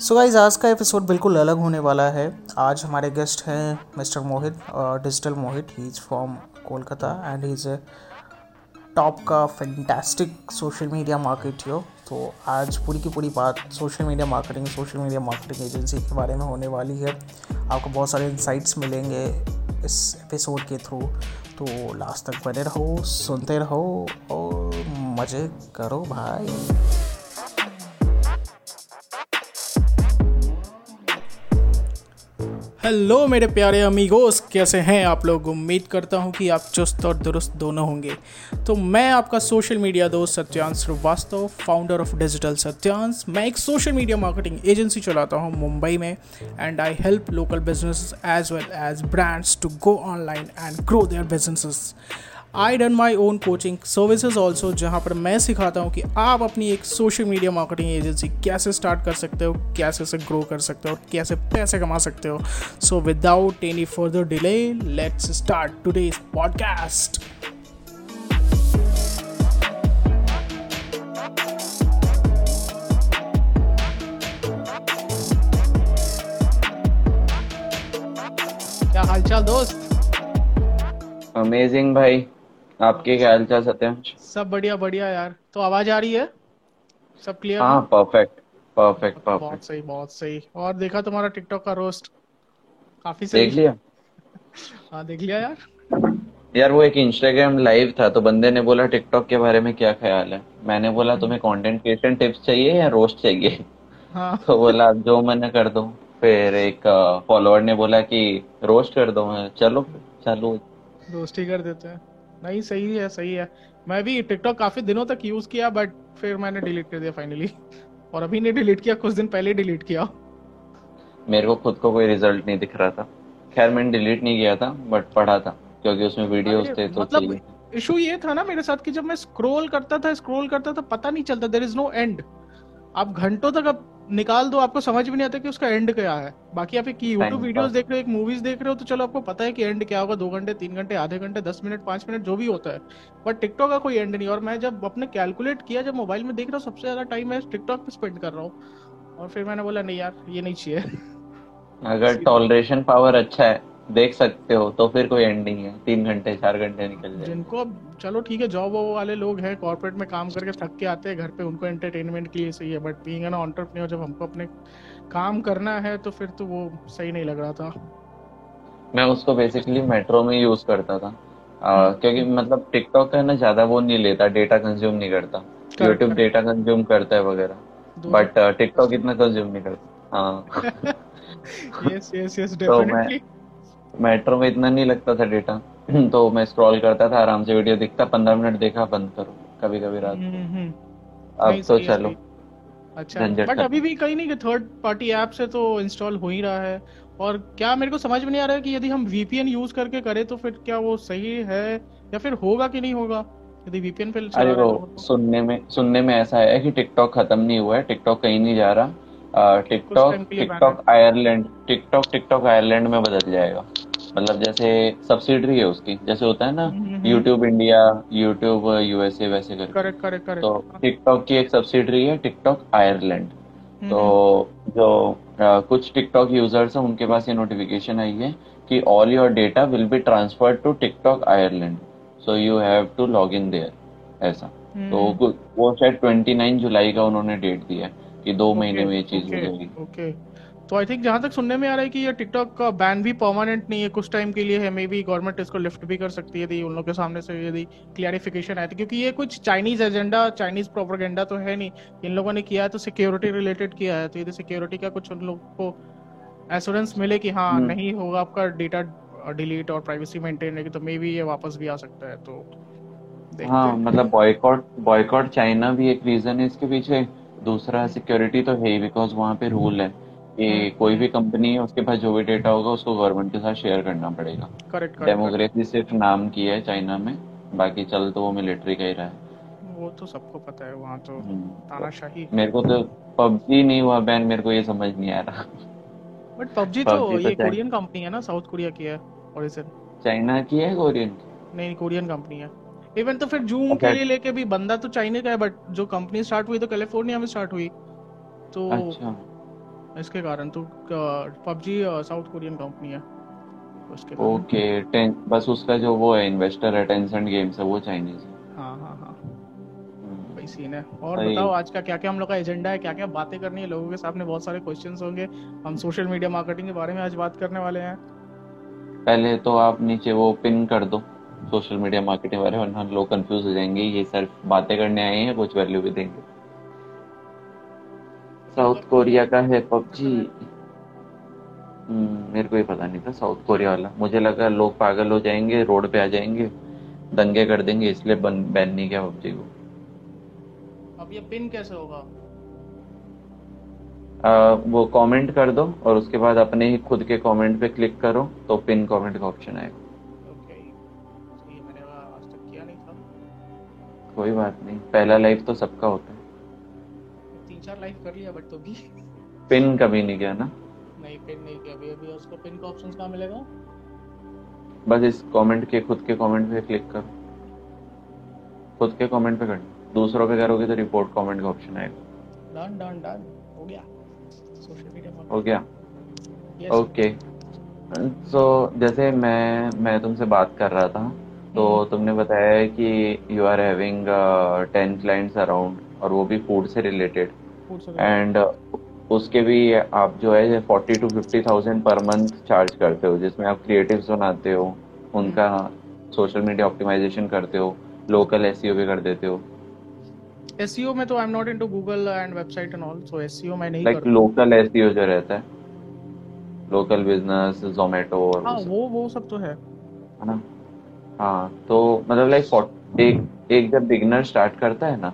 So guys आज का episode बिल्कुल अलग होने वाला है। आज हमारे गेस्ट हैं mister Mohit digital Mohit he is from Kolkata and he is a top का फैंटास्टिक सोशल मीडिया मार्केटियो तो आज पूरी की पूरी बात social media marketing social media marketing agency के बारे में होने वाली है। आपको बहुत सारे इंसाइट्स मिलेंगे इस एपिसोड के थ्रू तो लास्ट तक बने रहो, सुनते रहो और मज़े करो भाई हेलो मेरे प्यारे अमीगोस कैसे हैं आप लोग? उम्मीद करता हूँ कि आप चुस्त और दुरुस्त दोनों होंगे। तो मैं आपका सोशल मीडिया दोस्त Satyansh Srivastava founder of digital Satyansh. मैं एक सोशल मीडिया मार्केटिंग एजेंसी चलाता हूँ मुंबई में and I help local business as well as brands to go online and grow their businesses I done my own coaching services also जहाँ पर मैं सिखाता हूँ कि आप अपनी एक सोशल मीडिया मार्केटिंग एजेंसी कैसे स्टार्ट कर सकते हो, कैसे से ग्रो कर सकते हो कैसे पैसे कमा सकते हो। So without any further delay let's start today podcast क्या हालचाल दोस्त? अमेजिंग भाई। आपके क्या हाल चाल सत्यम? सब बढ़िया बढ़िया यार। तो आवाज़ आ रही है? सब क्लियर हाँ परफेक्ट परफेक्ट परफेक्ट बहुत सही बहुत सही। और देखा तुम्हारा टिकटॉक का रोस्ट काफ़ी सही। देख लिया? हाँ देख लिया यार। यार वो एक इंस्टाग्राम लाइव था तो बंदे ने बोला टिकटॉक के बारे में क्या ख्याल है? मैंने बोला तुम्हें कंटेंट क्रिएशन टिप्स चाहिए या रोस्ट चाहिए? हाँ। तो बोला जो मैंने कर दो। फिर एक फॉलोअर ने बोला कि रोस्ट कर दो चलो चालू। रोस्ट ही कर देते हैं। नहीं सही है सही है। मैं भी टिकटॉक काफ़ी दिनों तक यूज़ किया बट फिर मैंने डिलीट कर दिया फाइनली और अभी नहीं डिलीट किया कुछ दिन पहले डिलीट किया। मेरे को खुद को कोई रिज़ल्ट नहीं दिख रहा था। खैर मैंने डिलीट नहीं किया था बट पढ़ा था क्योंकि उसमें वीडियोस थे तो मतलब इशू ये था ना मेरे साथ कि जब मैं स्क्रॉल करता था स्क्रॉल करता था पता नहीं चलता देर इज़ नो एंड आप घंटों तक निकाल दो आपको समझ भी नहीं आता कि उसका एंड क्या है। बाकी आप एक यूट्यूब वीडियोस देख रहे हो एक मूवीज़ देख रहे हो तो चलो आपको पता है कि एंड क्या होगा दो घंटे तीन घंटे आधे घंटे दस मिनट पाँच मिनट जो भी होता है। बट टिकटॉक का कोई एंड नहीं और मैं जब अपने कैलकुलेट किया जब मोबाइल में देख रहा हूँ सबसे ज़्यादा टाइम मैं टिकटॉक पे स्पेंड कर रहा हूँ। और फिर मैंने बोला नहीं यार ये नहीं चाहिए। अगर टॉलरेशन पावर अच्छा है देख सकते हो तो फिर कोई एंड नहीं है। तीन घंटे चार घंटे निकल जाए जिनको चलो ठीक है जॉब वाले लोग हैं कॉर्पोरेट में काम करके थक के आते हैं घर पे उनको एंटरटेनमेंट के लिए सही है बट बीइंग एन एंटरप्रेन्योर जब हमको अपने काम करना है तो फिर तो वो सही नहीं लग रहा था। मैं उसको बेसिकली मेट्रो में यूज़ करता था। आ, क्योंकि मतलब टिकटॉक का ना ज़्यादा वो नहीं लेता डेटा कंज्यूम नहीं करता। यूट्यूब डेटा कंज्यूम करता है वगैरह। बट टिकटॉक इतना कंज्यूम नहीं करता। हाँ। Yes yes yes definitely metro में इतना नहीं लगता था डेटा तो मैं स्क्रॉल करता था आराम से वीडियो देखता पंद्रह मिनट देखा बंद करो कभी कभी रात हम्म, हम्म। अब तो चलो। अच्छा बट अभी भी कहीं नहीं कि थर्ड पार्टी ऐप से तो इंस्टॉल हो ही रहा है। और क्या मेरे को समझ में नहीं आ रहा है कि यदि हम वीपीएन यूज़ करके करें तो फिर क्या वो सही है या फिर होगा कि नहीं होगा? यदि वीपीएन पे अरे वो तो। सुनने में सुनने में ऐसा है कि टिकटॉक खत्म नहीं हुआ है टिकटॉक कहीं नहीं जा रहा। TikTok TikTok Ireland TikTok TikTok Ireland में बदल जाएगा। मतलब जैसे सब्सिडरी है उसकी जैसे होता है ना यूट्यूब इंडिया यूट्यूब यूएसए वैसे कर करेक्ट करेक्ट करेक्ट तो टिकटॉक की एक सब्सिडरी है टिकटॉक आयरलैंड। तो जो आ, कुछ टिकटॉक यूज़र्स हैं उनके पास ये नोटिफिकेशन आई है कि all your data will be transfer to TikTok Ireland. So you have to log in there ऐसा। तो वो शायद ट्वेंटी नाइन जुलाई का उन्होंने डेट दिया है। कि दो महीने में ये चीज़ हो जाएगी। ओके तो आई थिंक जहाँ तक सुनने में आ रहा है कि ये टिकटॉक का बैन भी परमानेंट नहीं है कुछ टाइम के लिए है मे बी गवर्नमेंट इसको लिफ्ट भी कर सकती है यदि उन लोगों के सामने से यदि क्लियरिफिकेशन आए तो क्योंकि ये कुछ चाइनीज़ एजेंडा चाइनीज़ प्रोपोगेंडा तो है नहीं। इन लोगों ने किया है तो सिक्योरिटी रिलेटेड किया है तो यदि सिक्योरिटी का कुछ उन लोगों को एश्योरेंस मिले कि हाँ हम्म। नहीं होगा आपका डेटा डिलीट और प्राइवेसी मेंटेन रहेगी तो मे बी ये वापस भी आ सकता है तो हाँ मतलब बॉयकॉट बॉयकॉट चाइना भी एक रीजन है इसके पीछे। दूसरा सिक्योरिटी तो है ही बिकॉज़ वहाँ पे रूल है कि हम्म। कोई भी कंपनी है उसके पास जो भी डेटा होगा उसको गवर्नमेंट के साथ शेयर करना पड़ेगा। करेक्ट डेमोक्रेसी सिर्फ़ नाम की है चाइना में बाकी चल तो वो मिलिट्री का ही रहा है। वो तो सबको पता है वहाँ तो हम्म। तानाशाही। मेरे को तो पबजी नहीं हुआ बैन मेरे को ये समझ नहीं आ रहा। बट पबजी तो ये कोरियन कंपनी है ना साउथ कोरिया की है ओरिजिन चाइना की है कोरियन नहीं कोरियन कंपनी है। इवन तो फिर जूम okay. के लिए लेके भी बंदा तो चाइना का है बट जो कंपनी स्टार्ट हुई तो कैलिफ़ोर्निया में स्टार्ट हुई। तो अच्छा। इसके कारण तो पबजी साउथ कोरियन कंपनी है। उसके ओके टेन बस उसका जो वो है इन्वेस्टर है टेंसेंट गेम्स है वो चाइनीज़ है। हाँ हाँ हाँ। वही सीन है। और बताओ आज का क्या क्या हम लोग का एजेंडा है क्या क्या बातें करनी है? लोगों के सामने बहुत सारे क्वेश्चंस होंगे। हम सोशल मीडिया मार्केटिंग के बारे में आज बात करने वाले हैं। पहले तो आप नीचे वो पिन कर दो। सोशल मीडिया मार्केटिंग बारे वरना लोग कंफ्यूज हो जाएँगे ये सिर्फ़ बातें करने आए हैं कुछ वैल्यू भी देंगे। साउथ कोरिया का है पबजी हम्म, मेरे को ही पता नहीं था साउथ कोरिया वाला। मुझे लगा लोग पागल हो जाएँगे रोड पे आ जाएँगे दंगे कर देंगे इसलिए बैन नहीं किया पबजी को। अब ये पिन कैसे होगा? आ, वो कमेंट कर दो और उसके बाद अपने ही खुद के कमेंट पे क्लिक करो तो पिन कमेंट का ऑप्शन आएगा। कोई बात नहीं। पहला लाइफ तो सबका होता है। तीन चार लाइफ कर लिया बट तो भी। पिन कभी नहीं किया ना? नहीं पिन नहीं किया अभी अभी उसको पिन का ऑप्शंस कहाँ मिलेगा? बस इस कमेंट के खुद के कमेंट पे क्लिक करो। खुद के कमेंट पे करना दूसरों पे करोगे तो रिपोर्ट कमेंट का ऑप्शन आएगा। डन डन डन हो गया। सोशल मीडिया हो गया। ओके सो जैसे मैं मैं तुमसे बात कर रहा था। तो हम्म। तुमने बताया कि you are having ten clients around और वो भी फ़ूड से रिलेटेड एंड उसके भी आप जो है forty two fifty thousand per month charge करते हो जिसमें आप क्रिएटिव्स बनाते हो उनका सोशल मीडिया ऑप्टिमाइजेशन करते हो लोकल एस भी कर देते हो। एसईओ में तो I am not into Google and website and all so SEO मैं नहीं लाइक लोकल एसईओ जो रहता है। लोकल बिज़नेस जोमेटो और हाँ वो वो सब तो है। है ना? हाँ तो मतलब लाइक एक एक जब बिगनर स्टार्ट करता है ना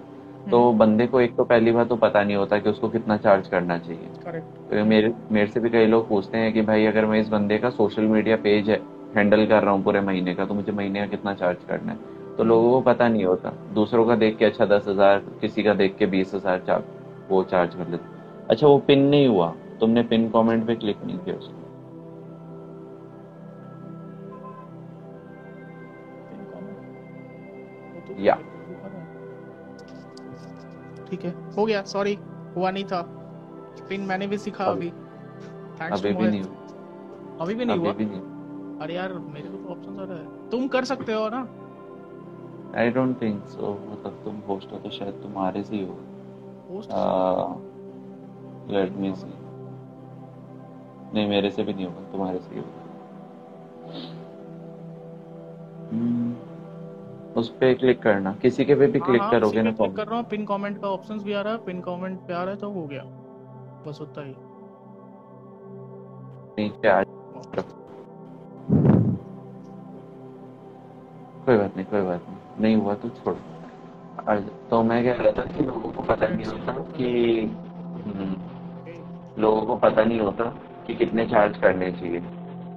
तो हम्म। बंदे को एक तो पहली बार तो पता नहीं होता कि उसको कितना चार्ज करना चाहिए। तो मेरे मेरे से भी कई लोग पूछते हैं कि भाई अगर मैं इस बंदे का सोशल मीडिया पेज है हैंडल कर रहा हूँ पूरे महीने का तो मुझे महीने का कितना चार्ज करना है? तो हम्म। लोगों को पता नहीं होता। दूसरों का देख के अच्छा दस हज़ार किसी का देख के बीस हज़ार चार्ज वो चार्ज कर लेते। अच्छा वो पिन नहीं हुआ तुमने पिन कॉमेंट पे क्लिक नहीं किया उसको। या। ठीक है हो गया सॉरी हुआ नहीं था। पिन मैंने भी सीखा अभी थैंक्स अभी भी नहीं हुआ। अभी भी नहीं हुआ? अरे यार मेरे को तो ऑप्शन आ रहा है। तुम कर सकते हो ना? आई डोंट थिंक सो मतलब तुम होस्ट हो तो शायद तुम्हारे से ही हो होस्ट लेट मी सी नहीं मेरे से भी नहीं होगा तुम्हारे से ही होगा। उस पे क्लिक करना। किसी के पे भी क्लिक हाँ, हाँ, करोगे ना क्लिक कर रहा हूँ। पिन कमेंट का ऑप्शंस भी आ रहा है। पिन कमेंट पे आ रहा है तो हो गया। बस उतना ही। नीचे आ कोई बात नहीं कोई बात नहीं। नहीं हुआ तो छोड़। तो मैं कह रहा था कि लोगों को पता नहीं होता कि हम्म, लोगों को पता नहीं होता कि कितने चार्ज करने चाहिए।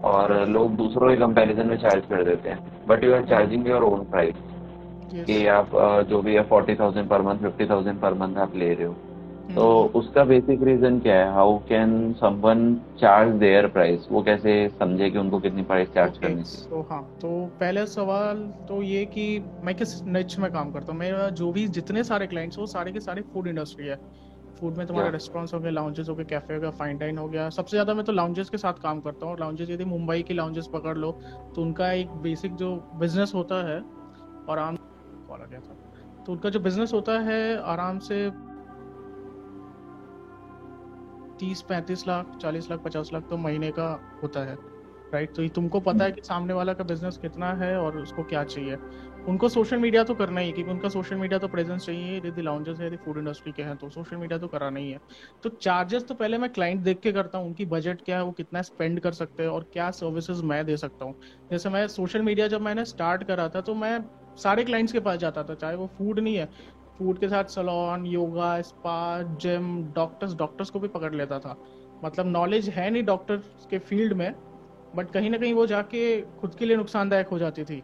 और लोग दूसरों के कंपैरिजन में चार्ज कर देते हैं। But you are charging your own price कि आप जो भी है forty thousand per month fifty thousand per month आप ले रहे हो। Hmm. तो उसका बेसिक रीजन क्या है? How can someone charge their price वो कैसे समझे कि उनको कितनी प्राइस चार्ज okay. करनी चाहिए? तो हाँ तो पहले सवाल तो ये कि मैं किस निच में काम करता हूँ? मेरा जो भी जितने सारे क्लाइंट्स वो सारे के सारे फ़ूड इंडस्ट्री है। फ़ूड में तुम्हारा रेस्टोरेंट्स हो गया लाउंजेस हो गए कैफ़े हो गया फाइन डाइन हो गया। सबसे ज़्यादा मैं तो लाउंजेस के साथ काम करता हूँ। लाउंजेस यदि मुंबई की लाउंजेस पकड़ लो तो उनका एक बेसिक जो बिज़नेस होता है और आम गया था। तो उनका जो बिज़नेस होता है, आराम से तीस, पैंतीस लाख, चालीस लाख, पचास लाख तो महीने का होता है राइट तो ये तुमको पता है कि सामने वाला का बिज़नेस कितना है और उसको क्या चाहिए। उनको सोशल मीडिया तो करना ही क्योंकि उनका सोशल मीडिया तो प्रेजेंस चाहिए यदि लाउंजेस है, यदि फ़ूड इंडस्ट्री के हैं तो सोशल मीडिया तो कराना ही है। तो चार्जेस तो पहले मैं क्लाइंट देख के करता हूँ, उनकी बजट क्या है, वो कितना स्पेंड कर सकते हैं और क्या सर्विसेज़ मैं दे सकता हूँ। जैसे मैं सोशल मीडिया जब मैंने स्टार्ट करा था तो मैं सारे क्लाइंट्स के पास जाता था, चाहे वो फ़ूड नहीं है। फ़ूड के साथ salon yoga spa gym doctors doctors को भी पकड़ लेता था। मतलब नॉलेज है नहीं डॉक्टर के फ़ील्ड में बट कहीं ना कहीं वो जाके खुद के लिए नुकसानदायक हो जाती थी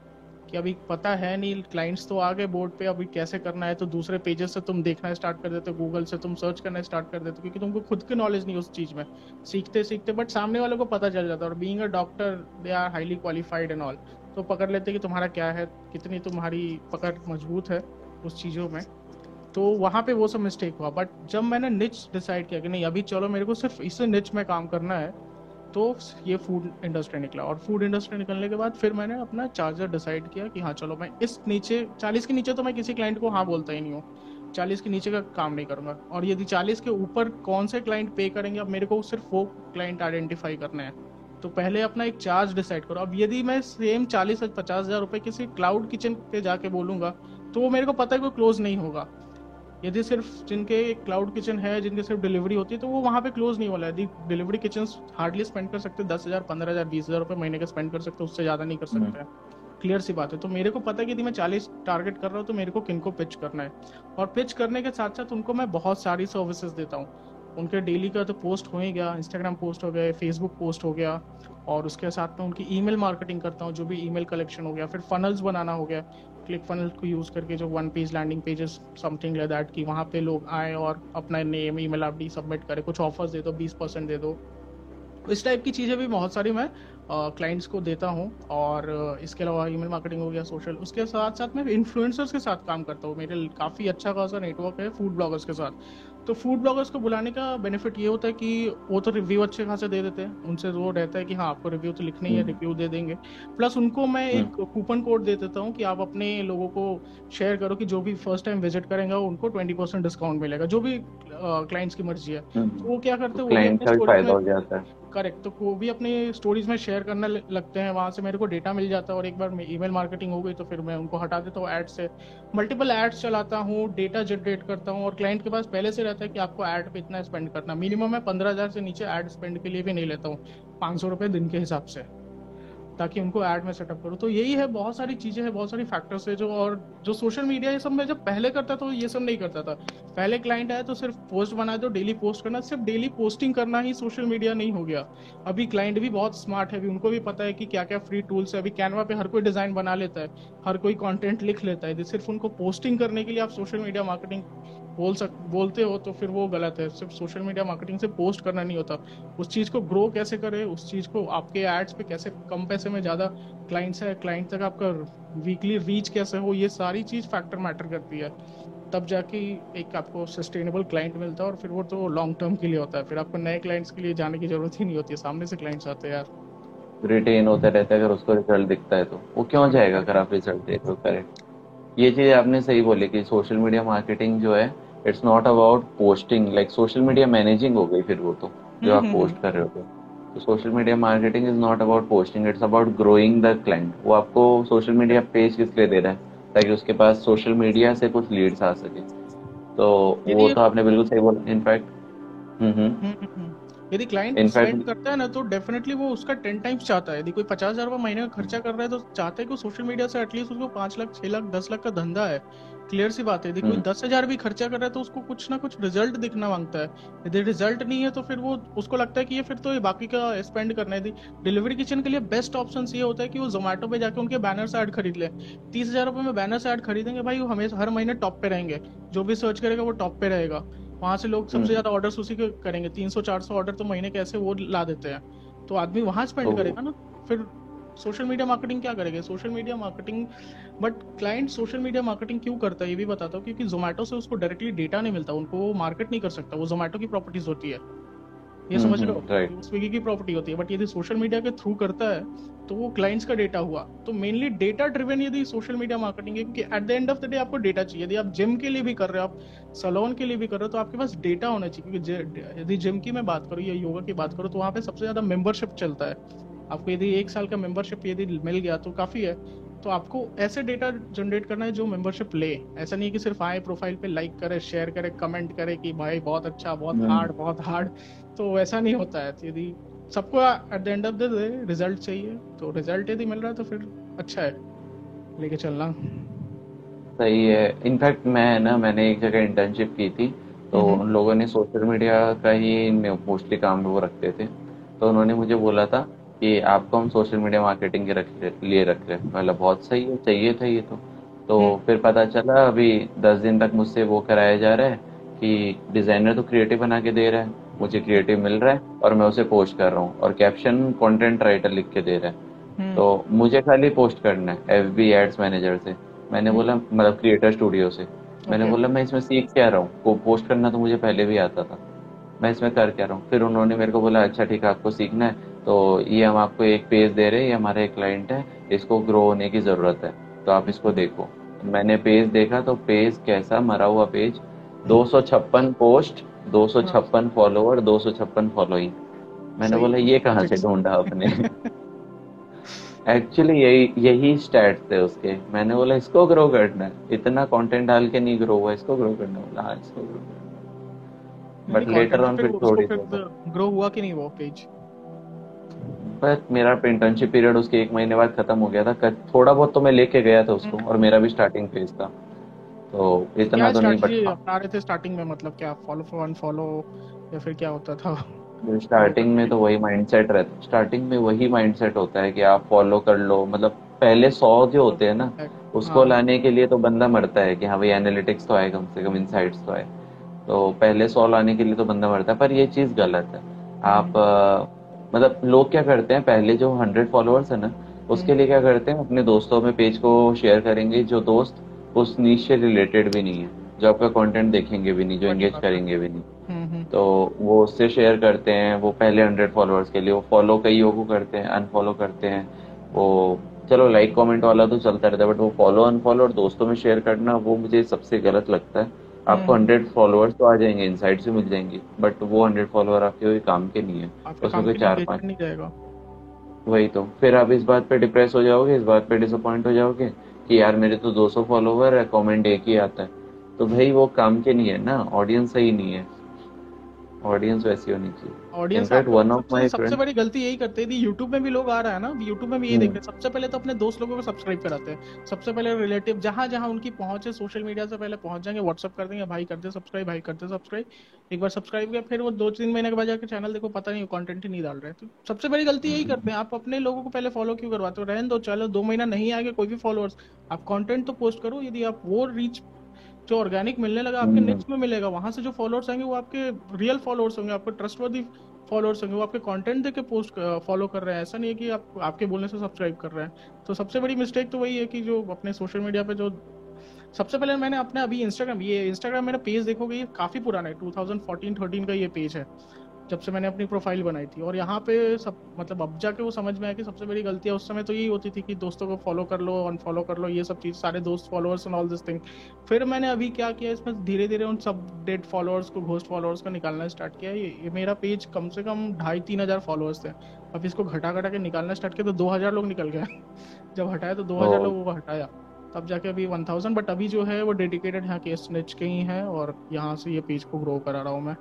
कि अभी पता है नहीं क्लाइंट्स तो आ गए बोर्ड पे, अभी कैसे करना है? तो दूसरे पेजेस से तुम देखना स्टार्ट कर देते हो गूगल से तुम सर्च करना स्टार्ट कर देते हो, क्योंकि तुमको खुद की नॉलेज नहीं उस चीज़ में। सीखते सीखते बट सामने वालों को पता चल जाता है और being a doctor they are highly qualified and all तो पकड़ लेते कि तुम्हारा क्या है, कितनी तुम्हारी पकड़ मज़बूत है उस चीज़ों में। तो वहाँ पे वो सब मिस्टेक हुआ। बट जब मैंने निच डिसाइड किया कि नहीं, अभी चलो मेरे को सिर्फ़ इससे निच में काम करना है तो ये फ़ूड इंडस्ट्री निकला। और फ़ूड इंडस्ट्री निकलने के बाद फिर मैंने अपना चार्जर डिसाइड किया कि हाँ चलो मैं इस नीचे, चालीस के नीचे तो मैं किसी क्लाइंट को हाँ बोलता ही नहीं हूँ। चालीस के नीचे का काम नहीं करूँगा। और यदि चालीस के ऊपर कौन से क्लाइंट पे करेंगे, अब मेरे को सिर्फ़ वो क्लाइंट आइडेंटिफाई करने हैं। तो पहले अपना एक चार्ज डिसाइड करो। अब यदि मैं सेम चालीस से पचास हज़ार रुपए किसी क्लाउड किचन पे जाके बोलूँगा तो वो मेरे को पता है कोई क्लोज नहीं होगा। यदि सिर्फ़ जिनके क्लाउड किचन है जिनके सिर्फ़ डिलीवरी होती है तो वो वहाँ पे क्लोज नहीं वाला यदि डिलीवरी किचन हार्डली स्पेंड कर सकते दस हज़ार पंद्रह हज़ार बीस हज़ार रुपए महीने का स्पेंड कर सकते उससे ज़्यादा नहीं कर सकते। क्लियर सी बात है। तो मेरे को पता है कि यदि मैं चालीस टारगेट कर रहा हूँ तो मेरे को किन को पिच करना है? और पिच करने के साथ साथ उनको मैं बहुत सारी सर्विसेज़ देता हूँ। उनके डेली का तो पोस्ट हो ही गया इंस्टाग्राम पोस्ट हो गया फेसबुक पोस्ट हो गया, और उसके साथ में उनकी ईमेल मार्केटिंग करता हूँ, जो भी ईमेल कलेक्शन हो गया, फिर फनल्स बनाना हो गया क्लिक फनल को यूज़ करके जो one page landing pages something like that कि वहाँ पे लोग आए और अपना नेम ईमेल आईडी सबमिट करें, कुछ ऑफर्स दे दो, बीस परसेंट दे दो। इस टाइप की चीज़ें भी बहुत सारी मैं क्लाइंट्स को देता हूँ, और इसके अलावा ईमेल मार्केटिंग हो गया सोशल उसके साथ साथ मैं इन्फ्लुएंसर्स के साथ काम करता हूँ, मेरे काफ़ी अच्छा खासा नेटवर्क है फ़ूड ब्लॉगर्स के साथ। तो फ़ूड ब्लॉगर्स को बुलाने का बेनिफिट ये होता है कि वो तो रिव्यू अच्छे खासे दे देते हैं उनसे वो रहता है कि हाँ आपको रिव्यू तो लिखने ही है रिव्यू हम्म। दे देंगे प्लस उनको मैं एक कूपन हम्म। कोड दे देता हूँ कि आप अपने लोगों को शेयर करो कि जो भी फ़र्स्ट टाइम विज़िट करेंगे उनको ट्वेंटी परसेंट डिस्काउंट मिलेगा जो भी क्लाइंट्स की मर्ज़ी है हम्म। तो वो क्या करते हैं करेक्ट तो वो भी अपनी स्टोरीज में शेयर करने लगते हैं। वहाँ से मेरे को डेटा मिल जाता है और एक बार ईमेल मार्केटिंग हो गई तो फिर मैं उनको हटा देता हूँ एड से। मल्टीपल एड्स चलाता हूँ डेटा जनरेट करता हूँ और क्लाइंट के पास पहले से रहता है कि आपको एड पे इतना स्पेंड करना। मिनिमम मैं पंद्रह हज़ार से नीचे एड स्पेंड के लिए भी नहीं लेता हूँ। पाँच सौ दिन के हिसाब से। ताकि उनको ऐड में सेटअप करो। तो यही है, बहुत सारी चीज़ें हैं, बहुत सारी फैक्टर्स है जो और जो सोशल मीडिया ये सब मैं जब पहले करता था, ये सब नहीं करता था। पहले क्लाइंट आया तो सिर्फ़ पोस्ट बना दो डेली पोस्ट करना, सिर्फ़ डेली पोस्टिंग करना ही सोशल मीडिया नहीं हो गया। अभी क्लाइंट भी बहुत स्मार्ट है, अभी उनको भी पता है कि क्या क्या फ्री टूल्स है। अभी कैनवा पे हर कोई डिज़ाइन बना लेता है, हर कोई कॉन्टेंट लिख लेता है। सिर्फ़ उनको पोस्टिंग करने के लिए आप सोशल मीडिया मार्केटिंग बोल सक, बोलते हो तो फिर वो गलत है। सिर्फ़ सोशल मीडिया मार्केटिंग से पोस्ट करना नहीं होता। उस चीज़ को ग्रो कैसे करे? उस चीज़ को आपके एड्स पे कैसे कम पैसे में ज़्यादा क्लाइंट्स है क्लाइंट तक आपका वीकली रीच कैसे हो, ये सारी चीज़ फैक्टर मैटर करती है। तब जाके एक आपको सस्टेनेबल क्लाइंट मिलता है और फिर वो तो लॉन्ग टर्म के लिए होता है। फिर आपको नए क्लाइंट्स के लिए जाने की ज़रूरत ही नहीं होती है। सामने से क्लाइंट्स आते हैं यार। रिटेन होते रहते हैं। अगर उसको रिज़ल्ट दिखता है तो। वो क्यों जाएगा? अगर आप रिज़ल्ट देख रहे हो, करेक्ट। ये चीज़ आपने सही बोली कि सोशल मीडिया मार्केटिंग जो है it's not about posting like social media managing हो गई फिर वो तो जो आप पोस्ट हम्म, हम्म, कर रहे हो। तो social media marketing is not about posting it's about growing the client वो आपको सोशल मीडिया पेज किस लिए दे रहा है ताकि उसके पास सोशल मीडिया से कुछ लीड्स आ सके। तो वो तो आपने बिल्कुल सही बोला। In fact hmm hmm. यदि क्लाइंट स्पेंड करता है ना तो डेफिनेटली वो उसका टेन टाइम्स चाहता है। यदि कोई पचास हज़ार महीने का खर्चा कर रहा है तो चाहते है कि सोशल मीडिया से एटलीस्ट उसको पाँच लाख छह लाख दस लाख का धंधा है। क्लियर सी बात है। कोई हम्म। दस हज़ार भी खर्चा कर रहा है तो उसको कुछ ना कुछ रिज़ल्ट दिखना माँगता है। यदि रिज़ल्ट नहीं है तो फिर वो उसको लगता है कि ये फिर तो ये बाकी का स्पेंड करना है। डिलीवरी किचन के लिए बेस्ट ऑप्शन ये होता है कि वो जोमेटो पे जाके उनके बैनर से ऐड खरीद ले। तीस हज़ार रुपए में बैनर से ऐड खरीदेंगे भाई वो हमेशा हर महीने टॉप पे रहेंगे। जो भी सर्च करेगा वो टॉप पे रहेगा। वहाँ से लोग सबसे हम्म। ज़्यादा ऑर्डर उसी के करेंगे। तीन सौ चार सौ ऑर्डर तो महीने कैसे वो ला देते हैं। तो आदमी वहाँ स्पेंड करेगा ना फिर सोशल मीडिया मार्केटिंग क्या करेगा? Social media marketing but client social media marketing क्यों करता है? ये भी बताता हूँ क्योंकि जोमेटो से उसको डायरेक्टली डेटा नहीं मिलता उनको वो मार्केट नहीं कर सकता। वो जोमेटो की प्रॉपर्टीज़ होती है। ये समझ रहे हो? स्विगी की प्रॉपर्टी होती है बट यदि सोशल मीडिया के थ्रू करता है तो वो क्लाइंट्स का डेटा हुआ। तो मेनली डेटा ड्रिवेन यदि सोशल मीडिया मार्केटिंग है क्योंकि at the end of the day आपको डेटा चाहिए। यदि आप जिम के लिए भी कर रहे हो आप सलोन के लिए भी कर रहे हो तो आपके पास डेटा होना चाहिए क्योंकि यदि जिम की मैं बात करूँ या योगा की बात करूँ तो वहाँ पे सबसे ज़्यादा मेंबरशिप चलता है। आपको यदि एक साल का मेंबरशिप यदि मिल गया तो काफ़ी है। तो आपको ऐसे डेटा जनरेट करना है जो मेंबरशिप ले। ऐसा नहीं कि सिर्फ़ आए प्रोफ़ाइल पे लाइक करे शेयर करे कमेंट करे कि भाई बहुत अच्छा बहुत हार्ड। बहुत हार्ड तो वैसा नहीं होता है। यदि सबको at the end of the day result चाहिए तो रिज़ल्ट यदि मिल रहा है तो फिर अच्छा है। लेके चलना। सही है। इनफैक्ट मैं ना मैंने एक जगह इंटर्नशिप की थी तो हम्म। उन लोगों ने सोशल मीडिया का ही मोस्टली काम वो रखते थे। तो उन्होंने मुझे बोला था कि आपको हम सोशल मीडिया मार्केटिंग के रख लिए रख रहे मतलब बहुत सही है चाहिए था ये तो। तो हम्म। फिर पता चला अभी दस दिन तक मुझसे वो कराया जा रहा है कि डिज़ाइनर तो क्रिएटिव बना के दे रहा है मुझे क्रिएटिव मिल रहा है और मैं उसे पोस्ट कर रहा हूँ और कैप्शन कंटेंट राइटर लिख के दे रहा है। हम्म। तो मुझे खाली पोस्ट करना है एफ़ बी एड्स मैनेजर से। मैंने हम्म। बोला मतलब क्रिएटर स्टूडियो से। मैंने बोला मैं इसमें सीख क्या रहा हूँ? को पोस्ट करना तो मुझे पहले भी आता था। मैं इसमें कर क्या रहा हूँ? फिर उन्होंने मेरे को बोला अच्छा ठीक है आपको सीखना है। तो ये हम आपको एक पेज दे रहे हैं ये हमारा एक क्लाइंट है इसको ग्रो होने की ज़रूरत है। तो आप इसको देखो। मैंने पेज देखा तो पेज कैसा मरा हुआ पेज? दो सौ छप्पन पोस्ट दो सौ हाँ। दो फॉलोइंग मैंने बोला ये कहाँ से ढूंढा आपने? एक्चुअली यही यही स्टैट थे उसके। मैंने बोला इसको ग्रो करना है। इतना कंटेंट डाल के नहीं ग्रो हुआ इसको ग्रो करना है। बोला हाँ इसको ग्रो बट लेटर ऑन फिर थोड़ी ग्रो हुआ कि नहीं वो पेज बट मेरा इंटर्नशिप पीरियड उसके एक महीने बाद खत्म हो गया था। थोड़ा बहुत तो मैं लेके गया था उसको और मेरा भी स्टार्टिंग फ़ेज़ था। तो इतना तो नहीं बट हाँ अपना रहे थे स्टार्टिंग में? मतलब क्या फॉलो फॉर अनफॉलो या फिर क्या होता था? स्टार्टिंग में तो वही माइंडसेट रहता स्टार्टिंग में वही माइंडसेट होता है कि आप फॉलो कर लो। मतलब पहले सौ जो होते हैं ना उसको हाँ। लाने के लिए तो बंदा मरता है कि हाँ भाई एनालिटिक्स तो आए कम से कम इनसाइट्स तो आए। तो पहले सौ लाने के लिए तो बंदा मरता है पर ये चीज़ गलत है। आप हम्म। मतलब लोग क्या करते हैं पहले जो हंड्रेड फॉलोअर्स है ना उसके हम्म। लिए क्या करते हैं अपने दोस्तों में पेज को शेयर करेंगे जो दोस्त उस नीच से रिलेटेड भी नहीं है जो आपका कंटेंट देखेंगे भी नहीं जो एंगेज करेंगे भी नहीं। हम्म हम्म। तो वो उससे शेयर करते हैं वो पहले हंड्रेड फॉलोअर्स के लिए वो फॉलो कईयों को करते हैं अनफॉलो करते हैं। वो चलो लाइक कमेंट वाला तो चलता रहता है बट वो फॉलो अनफॉलो और दोस्तों में शेयर करना वो मुझे सबसे गलत लगता है। आपको हम्म। हंड्रेड फॉलोअर्स तो आ जाएँगे इन से मिल जाएँगे बट वो हंड्रेड फॉलोअर आपके कोई काम के नहीं है। उसमें कोई चार पाँच पाँच। नहीं जाएगा। वही तो। फिर आप इस बात पे डिप्रेस हो जाओगे इस बात पे डिसअपॉइंट हो जाओगे कि यार मेरे तो 200 फॉलोवर है कॉमेंट एक ही आता है। तो भाई वो काम के नहीं है ना ऑडियंस सही नहीं है। ऑडियंस वैसी होनी चाहिए। ऑडियंस वन ऑफ़ सबसे माय सबसे बड़ी गलती यही करते हैं यूट्यूब में भी लोग आ रहा है ना यूट्यूब में भी यही हम्म। हैं। सबसे पहले तो अपने दोस्त लोगों को सब्सक्राइब कराते हैं। सबसे पहले रिलेटिव जहाँ जहाँ उनकी पहुँच है सोशल मीडिया से पहले पहुँच जाएँगे व्हाट्सअप कर देंगे भाई करते सब्सक्राइब भाई करते सब्सक्राइब एक बार सब्सक्राइब किया फिर वो दो तीन महीने के बाद जाकर चैनल देखो पता नहीं कंटेंट ही नहीं डाल रहे तो सबसे बड़ी गलती यही करते हैं। आप अपने लोगों को पहले फॉलो क्यों करवाते हो? रहने दो चलो दो महीना नहीं आएगा कोई भी फॉलोअर्स आप कंटेंट तो पोस्ट करो यदि आप वो रीच जो ऑर्गेनिक मिलने लगा आपके नेक्स्ट निच में मिलेगा वहाँ से जो फॉलोअर्स आएँगे वो आपके रियल फॉलोअर्स होंगे आपके ट्रस्टवर्दी फॉलोअर्स होंगे वो आपके कंटेंट देख के पोस्ट फॉलो कर रहे हैं। ऐसा नहीं है कि आप आपके बोलने से सब्सक्राइब कर रहे हैं। तो सबसे बड़ी मिस्टेक तो वही है कि जो अपने सोशल मीडिया पे जो सबसे पहले मैंने अपने अभी इंस्टाग्राम ये इंस्टाग्राम मेरा पेज देखोगे ये काफ़ी पुराना है 2014 13 का ये पेज है। जब से मैंने अपनी प्रोफ़ाइल बनाई थी। और यहाँ पे सब मतलब अब जाके वो समझ में आया कि सबसे बड़ी गलतियाँ उस समय तो यही होती थी कि दोस्तों को फॉलो कर लो अनफॉलो कर लो ये सब चीज़ सारे दोस्त followers and all this thing फिर मैंने अभी क्या किया इसमें धीरे धीरे उन सब डेड फॉलोअर्स को घोस्ट फॉलोअर्स को निकालना स्टार्ट किया। ये, ये मेरा पेज कम से कम ढाई तीन हज़ार फॉलोअर्स थे। अब इसको घटा घटा के निकालना स्टार्ट किया तो दो हज़ार लोग निकल गए। जब हटाया तो दो हज़ार लोगों को हटाया। तब जाके अभी वन थाउज़ेंड बट अभी जो है वो डेडिकेटेड यहाँ के स्निच के ही है और यहाँ से ये पेज को ग्रो करा रहा हूँ मैं।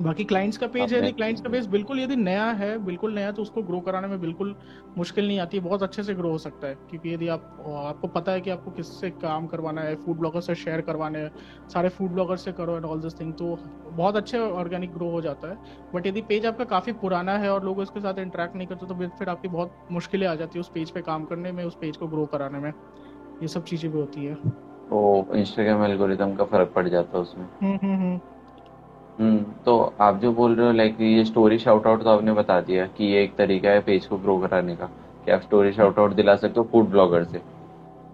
बाकी क्लाइंट्स का पेज है क्लाइंट्स का पेज बिल्कुल यदि नया है बिल्कुल नया तो उसको ग्रो कराने में बिल्कुल मुश्किल नहीं आती है बहुत अच्छे से ग्रो हो सकता है। क्योंकि यदि आप आपको पता है कि आपको किससे काम करवाना है फ़ूड ब्लॉगर से शेयर करवाने हैं सारे फ़ूड ब्लॉगर से करो एंड ऑल दिस थिंग तो बहुत अच्छे ऑर्गेनिक ग्रो हो जाता है। बट यदि पेज आपका काफ़ी पुराना है और लोग उसके साथ इंटरेक्ट नहीं करते तो फिर आपकी बहुत मुश्किलें आ जाती है उस पेज पे काम करने में उस पेज को ग्रो कराने में। ये सब चीज़ें भी होती है। वो इंस्टाग्राम एल्गोरिदम का फ़र्क पड़ जाता है उसमें। हम्म तो आप जो बोल रहे हो लाइक ये स्टोरी शाउट आउट तो आपने बता दिया कि ये एक तरीका है पेज को ग्रो कराने का कि आप स्टोरी शाउट आउट दिला सकते हो फ़ूड ब्लॉगर से।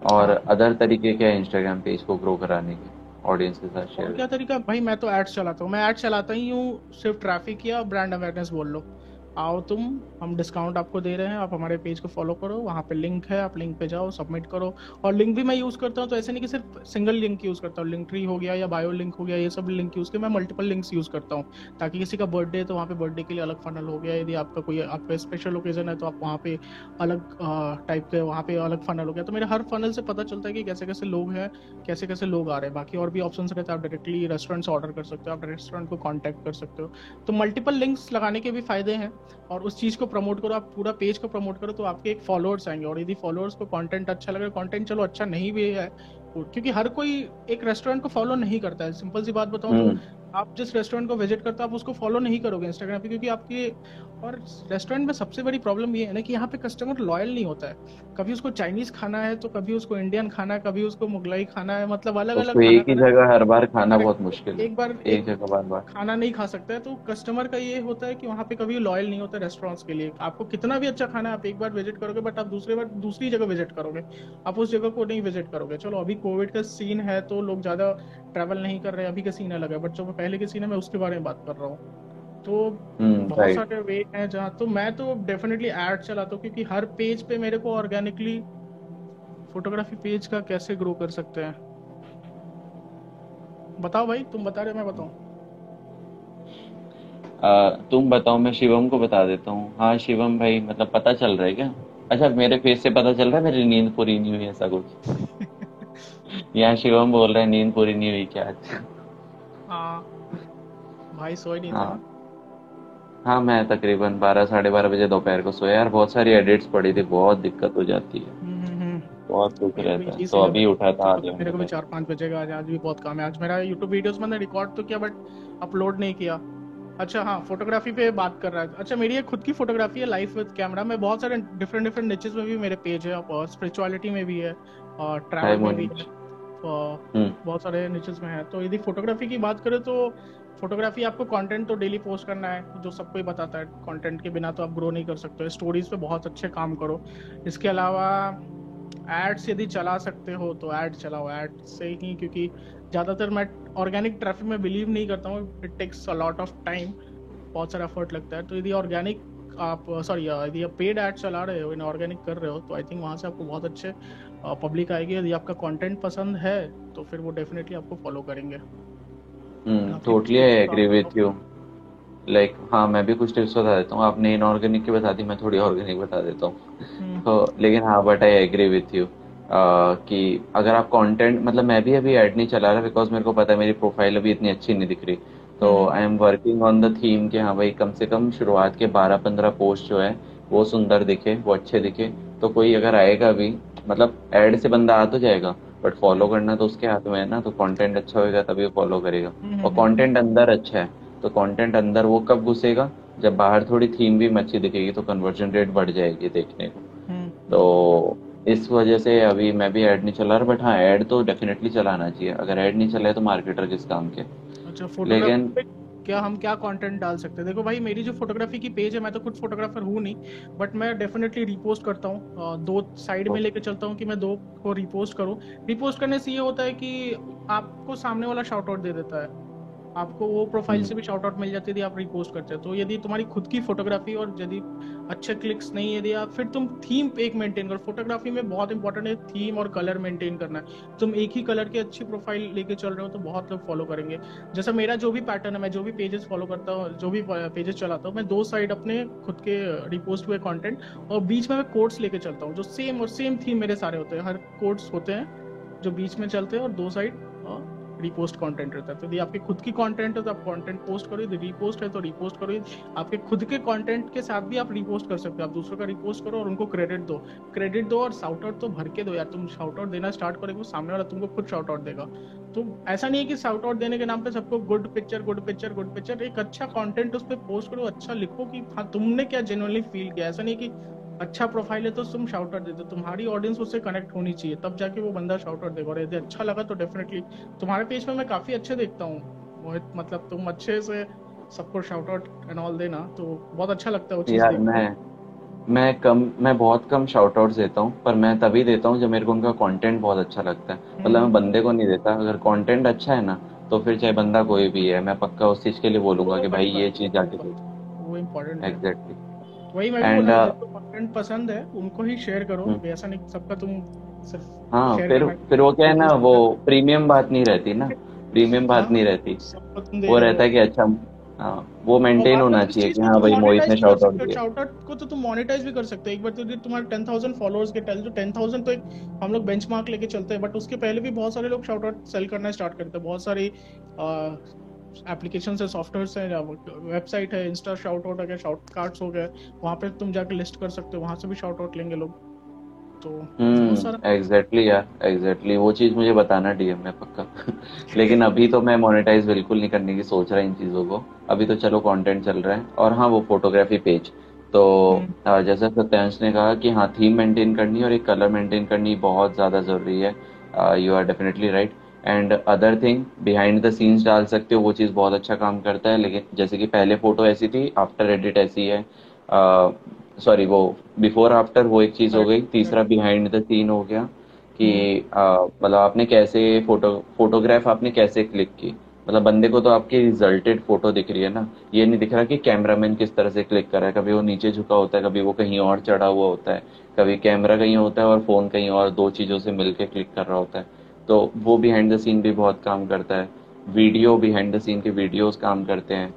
और हाँ। अदर तरीके क्या है इंस्टाग्राम पेज को ग्रो कराने के ऑडियंस के साथ शेयर क्या तरीका? भाई मैं तो एड्स चलाता हूँ। मैं एड्स चलाता ही हूँ सिर्फ़ ट्रैफ़िक या ब्रांड अवेयरनेस बोल लो। आओ तुम, हम डिस्काउंट आपको दे रहे हैं, आप हमारे पेज को फॉलो करो, वहाँ पे लिंक है, आप लिंक पे जाओ सबमिट करो। और लिंक भी मैं यूज़ करता हूँ तो ऐसे नहीं कि सिर्फ़ सिंगल लिंक यूज़ करता हूँ लिंक ट्री हो गया या बायो लिंक हो गया, ये सब लिंक यूज़ के मैं मल्टीपल लिंक्स यूज़ करता हूँ। ताकि किसी का बर्थडे तो वहाँ पे बर्थडे के लिए अलग फनल हो गया, यदि आपका कोई, आपका स्पेशल ओकेजन है तो आप वहाँ पे अलग टाइप के वहाँ पे अलग फनल हो गया। तो मेरे हर फनल से पता चलता है कि कैसे कैसे लोग हैं कैसे कैसे लोग आ रहे हैं। बाकी और भी ऑप्शन रहते हैं, आप डायरेक्टली रेस्टोरेंट से ऑर्डर कर सकते हो, आप रेस्टोरेंट को कॉन्टैक्ट कर सकते हो। तो मल्टीपल लिंक्स लगाने के भी फ़ायदे हैं। और उस चीज़ को प्रमोट करो, आप पूरा पेज को प्रमोट करो तो आपके एक फॉलोअर्स आएँगे। और यदि फॉलोअर्स को कंटेंट अच्छा लगे कंटेंट चलो अच्छा नहीं भी है, क्योंकि हर कोई एक रेस्टोरेंट को फॉलो नहीं करता है। सिंपल सी बात बताऊँ तो हम्म। आप जिस रेस्टोरेंट को विज़िट करते हो आप उसको फॉलो नहीं करोगे इंस्टाग्राम पे क्योंकि आपकी और रेस्टोरेंट में सबसे बड़ी प्रॉब्लम ये है ना कि यहाँ पे कस्टमर लॉयल नहीं होता है। कभी उसको चाइनीज़ खाना है तो कभी उसको इंडियन खाना है कभी उसको मुगलाई खाना है मतलब अलग अलग एक ही जगह हर बार खाना बहुत मुश्किल है। एक बार एक जगह बार बार। खाना नहीं खा सकता है तो कस्टमर का ये होता है कि वहाँ पे कभी लॉयल नहीं होता रेस्टोरेंट्स के लिए। आपको कितना भी अच्छा खाना है आप एक बार विज़िट करोगे बट आप दूसरे बार दूसरी जगह विज़िट करोगे। आप उस जगह को नहीं विज़िट करोगे। चलो अभी कोविड का सीन है तो लोग ज़्यादा ट्रैवल नहीं कर रहे अभी का सीन अलग है बट जो पहले के सीन है मैं उसके बारे में बात कर रहा हूँ। तो हम्म, बहुत सारे वे हैं जहाँ तो मैं तो डेफिनेटली ऐड चलाता हूँ क्योंकि हर पेज पे मेरे को ऑर्गेनिकली फोटोग्राफी पेज का कैसे ग्रो कर सकते हैं? बताओ भाई तुम बता रहे मैं बताऊँ? तुम बताओ मैं शिवम को बता देता हूँ। हाँ शिवम भाई मतलब पता चल रहा है क्या? अच्छा मेरे फेस से पता चल रहा है मेरी नींद पूरी नहीं हुई ऐसा कुछ? यहाँ शिवम बोल रहे हैं नींद पूरी नहीं हुई क्या? हाँ। भाई सोई नहीं हाँ. था। हाँ। मैं तकरीबन बारह साढ़े बारह बजे दोपहर को सोया। यार बहुत सारी एडिट्स पड़ी थी बहुत दिक्कत हो जाती है। हम्म, हम्म, हम्म। बहुत दुख रहता है। तो अभी उठा था आज मेरे को भी चार पाँच बजे का आज आज भी बहुत काम है। आज मेरा यूट्यूब वीडियोस मैंने रिकॉर्ड तो किया बट अपलोड नहीं किया। अच्छा हाँ फोटोग्राफी पे बात कर रहा है। अच्छा मेरी एक खुद की फोटोग्राफी है लाइफ विद कैमरा में बहुत सारे डिफरेंट डिफरेंट निचेस में भी मेरे पेज है और स्पिरिचुअलिटी में भी है और ट्रैवल में भी है। बहुत सारे निचेस में है। तो यदि फोटोग्राफी की बात करें तो फोटोग्राफी आपको कंटेंट तो डेली पोस्ट करना है जो सबको ही बताता है कंटेंट के बिना तो आप ग्रो नहीं कर सकते स्टोरीज पे बहुत अच्छे काम करो। इसके अलावा एड्स यदि चला सकते हो तो एड चलाओ। एड से ही क्योंकि ज़्यादातर मैं ऑर्गेनिक ट्रैफ़िक में बिलीव नहीं करता हूँ। It takes a lot of time बहुत सारा एफर्ट लगता है। तो यदि ऑर्गेनिक आप सॉरी यदि आप पेड एड चला रहे हो इन ऑर्गेनिक कर रहे हो तो आई थिंक वहाँ से आपको बहुत अच्छे पब्लिक आएगी यदि आपका कंटेंट पसंद है तो फिर वो डेफिनेटली आपको फॉलो करेंगे। Totally I agree with you like हाँ मैं भी कुछ टिप्स बता देता हूँ। आपने इनऑर्गेनिक की बता दी मैं थोड़ी ऑर्गेनिक बता देता हूँ। हम्म। तो लेकिन हाँ but I agree with you कि अगर आप कंटेंट मतलब मैं भी अभी ऐड नहीं चला रहा बिकॉज़ मेरे को पता है मेरी प्रोफ़ाइल अभी इतनी अच्छी नहीं दिख रही। तो I am working on the theme कि हाँ भाई कम से कम शुरुआत के बारह पंद्रह पोस्ट जो है वो सुंदर दिखे वो अच्छे दिखे। तो कोई अगर आएगा भी मतलब एड से बंदा आ तो जाएगा बट फॉलो करना तो उसके हाथ में है ना तो कंटेंट अच्छा होगा तभी वो फॉलो करेगा। हम्म, और कंटेंट हम्म, हम्म। अंदर अच्छा है तो कंटेंट अंदर वो कब घुसेगा? जब बाहर थोड़ी थीम भी अच्छी दिखेगी तो कन्वर्जन रेट बढ़ जाएगी देखने को। तो इस वजह से अभी मैं भी ऐड नहीं चला रहा बट हाँ ऐड तो डेफिनेटली चलाना चाहिए। अगर ऐड नहीं चला है तो मार्केटर किस काम के? अच्छा लेकिन क्या हम क्या कंटेंट डाल सकते हैं? देखो भाई, मेरी जो फोटोग्राफी की पेज है, मैं तो खुद फोटोग्राफर हूँ नहीं बट मैं डेफिनेटली रिपोस्ट करता हूँ। दो साइड में लेके चलता हूँ कि मैं दो को रिपोस्ट करूँ। रिपोस्ट करने से ये होता है कि आपको सामने वाला शॉर्ट आउट दे देता है। आपको वो प्रोफ़ाइल से भी शाउट आउट मिल जाती है आप रिपोस्ट करते हो। तो यदि तुम्हारी खुद की फोटोग्राफी और यदि अच्छे क्लिक्स नहीं यदि आप फिर तुम थीम एक मेंटेन करो। फोटोग्राफी में बहुत इंपॉर्टेंट है थीम और कलर मेंटेन करना। है तुम एक ही कलर की अच्छी प्रोफ़ाइल लेके चल रहे हो तो बहुत लोग फॉलो करेंगे। जैसा मेरा जो भी पैटर्न है मैं जो भी पेजेस फॉलो करता हूँ जो भी पेजेस चलाता हूँ मैं दो साइड अपने खुद के रिपोस्ट हुए कॉन्टेंट और बीच में मैं कोड्स लेके चलता हूँ जो सेम और सेम थीम मेरे सारे होते हैं। हर कोड्स होते हैं जो बीच में चलते हैं और दो साइड रिपोस्ट कंटेंट रहता है। तो यदि आपके खुद की कंटेंट है तो आप कंटेंट पोस्ट करो। यदि रिपोस्ट है तो रिपोस्ट करो। आपके खुद के कंटेंट के साथ भी आप रिपोस्ट कर सकते हो। आप दूसरों का रिपोस्ट करो और उनको क्रेडिट दो। क्रेडिट दो और शाउट आउट तो भर के दो यार। तुम शाउट आउट देना स्टार्ट करोगे सामने वाला तुमको खुद शाउट आउट देगा। तो ऐसा नहीं है कि शाउट आउट देने के नाम पे सबको good picture good picture good picture एक अच्छा कंटेंट उस पर पोस्ट करो अच्छा लिखो कि हाँ तुमने क्या जेनुअनली फील किया। ऐसा नहीं कि अच्छा प्रोफ़ाइल है तो तुम शाउट आउट देते तुम्हारी ऑडियंस उससे कनेक्ट होनी चाहिए तब जाके वो बंदा शाउट आउट देगा। और यदि अच्छा लगा तो डेफिनेटली तुम्हारे पेज पे मैं काफ़ी अच्छे देखता हूँ। मोहित मतलब तुम अच्छे से सबको शाउट आउट एंड ऑल देना तो बहुत अच्छा लगता है वो चीज़ यार मैं मैं। कम मैं बहुत कम शाउट आउट देता हूँ पर मैं तभी देता हूँ जब मेरे को उनका कंटेंट बहुत अच्छा लगता है। मतलब मैं हम्म। बंदे को नहीं देता। अगर कंटेंट अच्छा है ना तो फिर चाहे बंदा कोई भी है मैं पक्का उस चीज़ के लिए बोलूँगा कि भाई ये चीज़ जाके वो इम्पोर्टेंट एग्जैक्टली वही मैं एंड कंटेंट पसंद है उनको ही शेयर करो हम्म। ऐसा नहीं सबका तुम सिर्फ़ हाँ फिर फिर वो क्या है ना वो प्रीमियम बात नहीं रहती ना। प्रीमियम बात हाँ, नहीं रहती। वो रहता है कि अच्छा हाँ, वो मेंटेन होना चाहिए कि हाँ भाई मोहित ने शाउट आउट किया। शाउट आउट को तो तुम मोनेटाइज भी कर सकते हो। एक बार तो तुम्हारे 10000 फॉलोअर्स के टेल जो 10000 तो एक हम लोग बेंचमार्क लेके चलते हैं बट उसके पहले भी बहुत सारे लोग शाउट आउट सेल करना स्टार्ट करते हैं। बहुत सारी एप्लीकेशन है सॉफ्टवेयर है वेबसाइट है इंस्टा शाउट आउट हो गया शाउट कार्ड्स हो गए वहाँ पे तुम जाके लिस्ट कर सकते हो वहाँ से भी शाउट आउट लेंगे लोग। तो बहुत हम्म एग्जैक्टली यार एग्जैक्टली वो चीज़ मुझे बताना डीएम में पक्का। लेकिन अभी तो मैं मोनेटाइज बिल्कुल नहीं करने की सोच रहा इन चीज़ों को। अभी तो चलो कंटेंट चल रहा है और हाँ वो फोटोग्राफी पेज तो हम्म। जैसा सत्यांश ने कहा कि हाँ थीम मेंटेन करनी और एक कलर मेंटेन करनी बहुत ज़्यादा ज़रूरी है। You are definitely right and other thing behind the scenes डाल सकते हो वो चीज़ बहुत अच्छा काम करता है लेकिन जैसे कि पहले फ़ोटो ऐसी थी आफ्टर एडिट ऐसी है सॉरी uh, वो बिफोर आफ्टर वो एक चीज़ हो गई तीसरा बिहाइंड द सीन हो गया कि अ, मतलब आपने कैसे फ़ोटो फोटोग्राफ आपने कैसे क्लिक की? मतलब बंदे को तो आपकी रिजल्टेड फ़ोटो दिख रही है ना ये नहीं दिख रहा कि कैमरामैन किस तरह से क्लिक कर रहा है कभी वो नीचे झुका होता है कभी वो कहीं और चढ़ा हुआ होता है कभी कैमरा कहीं होता है और फ़ोन कहीं और दो चीज़ों से मिलके क्लिक कर रहा होता है। तो वो बिहाइंड द सीन भी बहुत काम करता है। वीडियो बिहाइंड द सीन के वीडियोस काम करते हैं।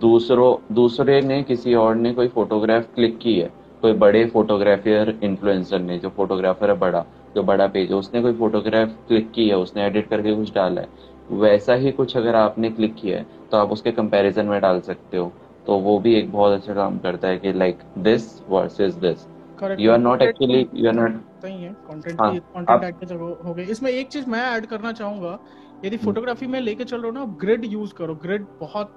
दूसरों, दूसरे ने किसी और ने कोई फोटोग्राफ क्लिक की है। कोई बड़े फोटोग्राफियर इन्फ्लुएंसर ने, जो फोटोग्राफर है बड़ा, जो बड़ा पेज है, उसने कोई फोटोग्राफ क्लिक की है, उसने एडिट करके कुछ डाला है। वैसा ही कुछ अगर आपने क्लिक किया है तो आप उसके कंपैरिजन में डाल सकते हो। तो वो भी एक बहुत अच्छा काम करता है कि like this versus this correct you are not actually you are not होता ही कंटेंट की कंटेंट आप के हो गई इसमें एक चीज़ मैं ऐड करना चाहूँगा। यदि हम्म, फोटोग्राफी में लेके चल रहे हो ना ग्रिड यूज़ करो। ग्रिड बहुत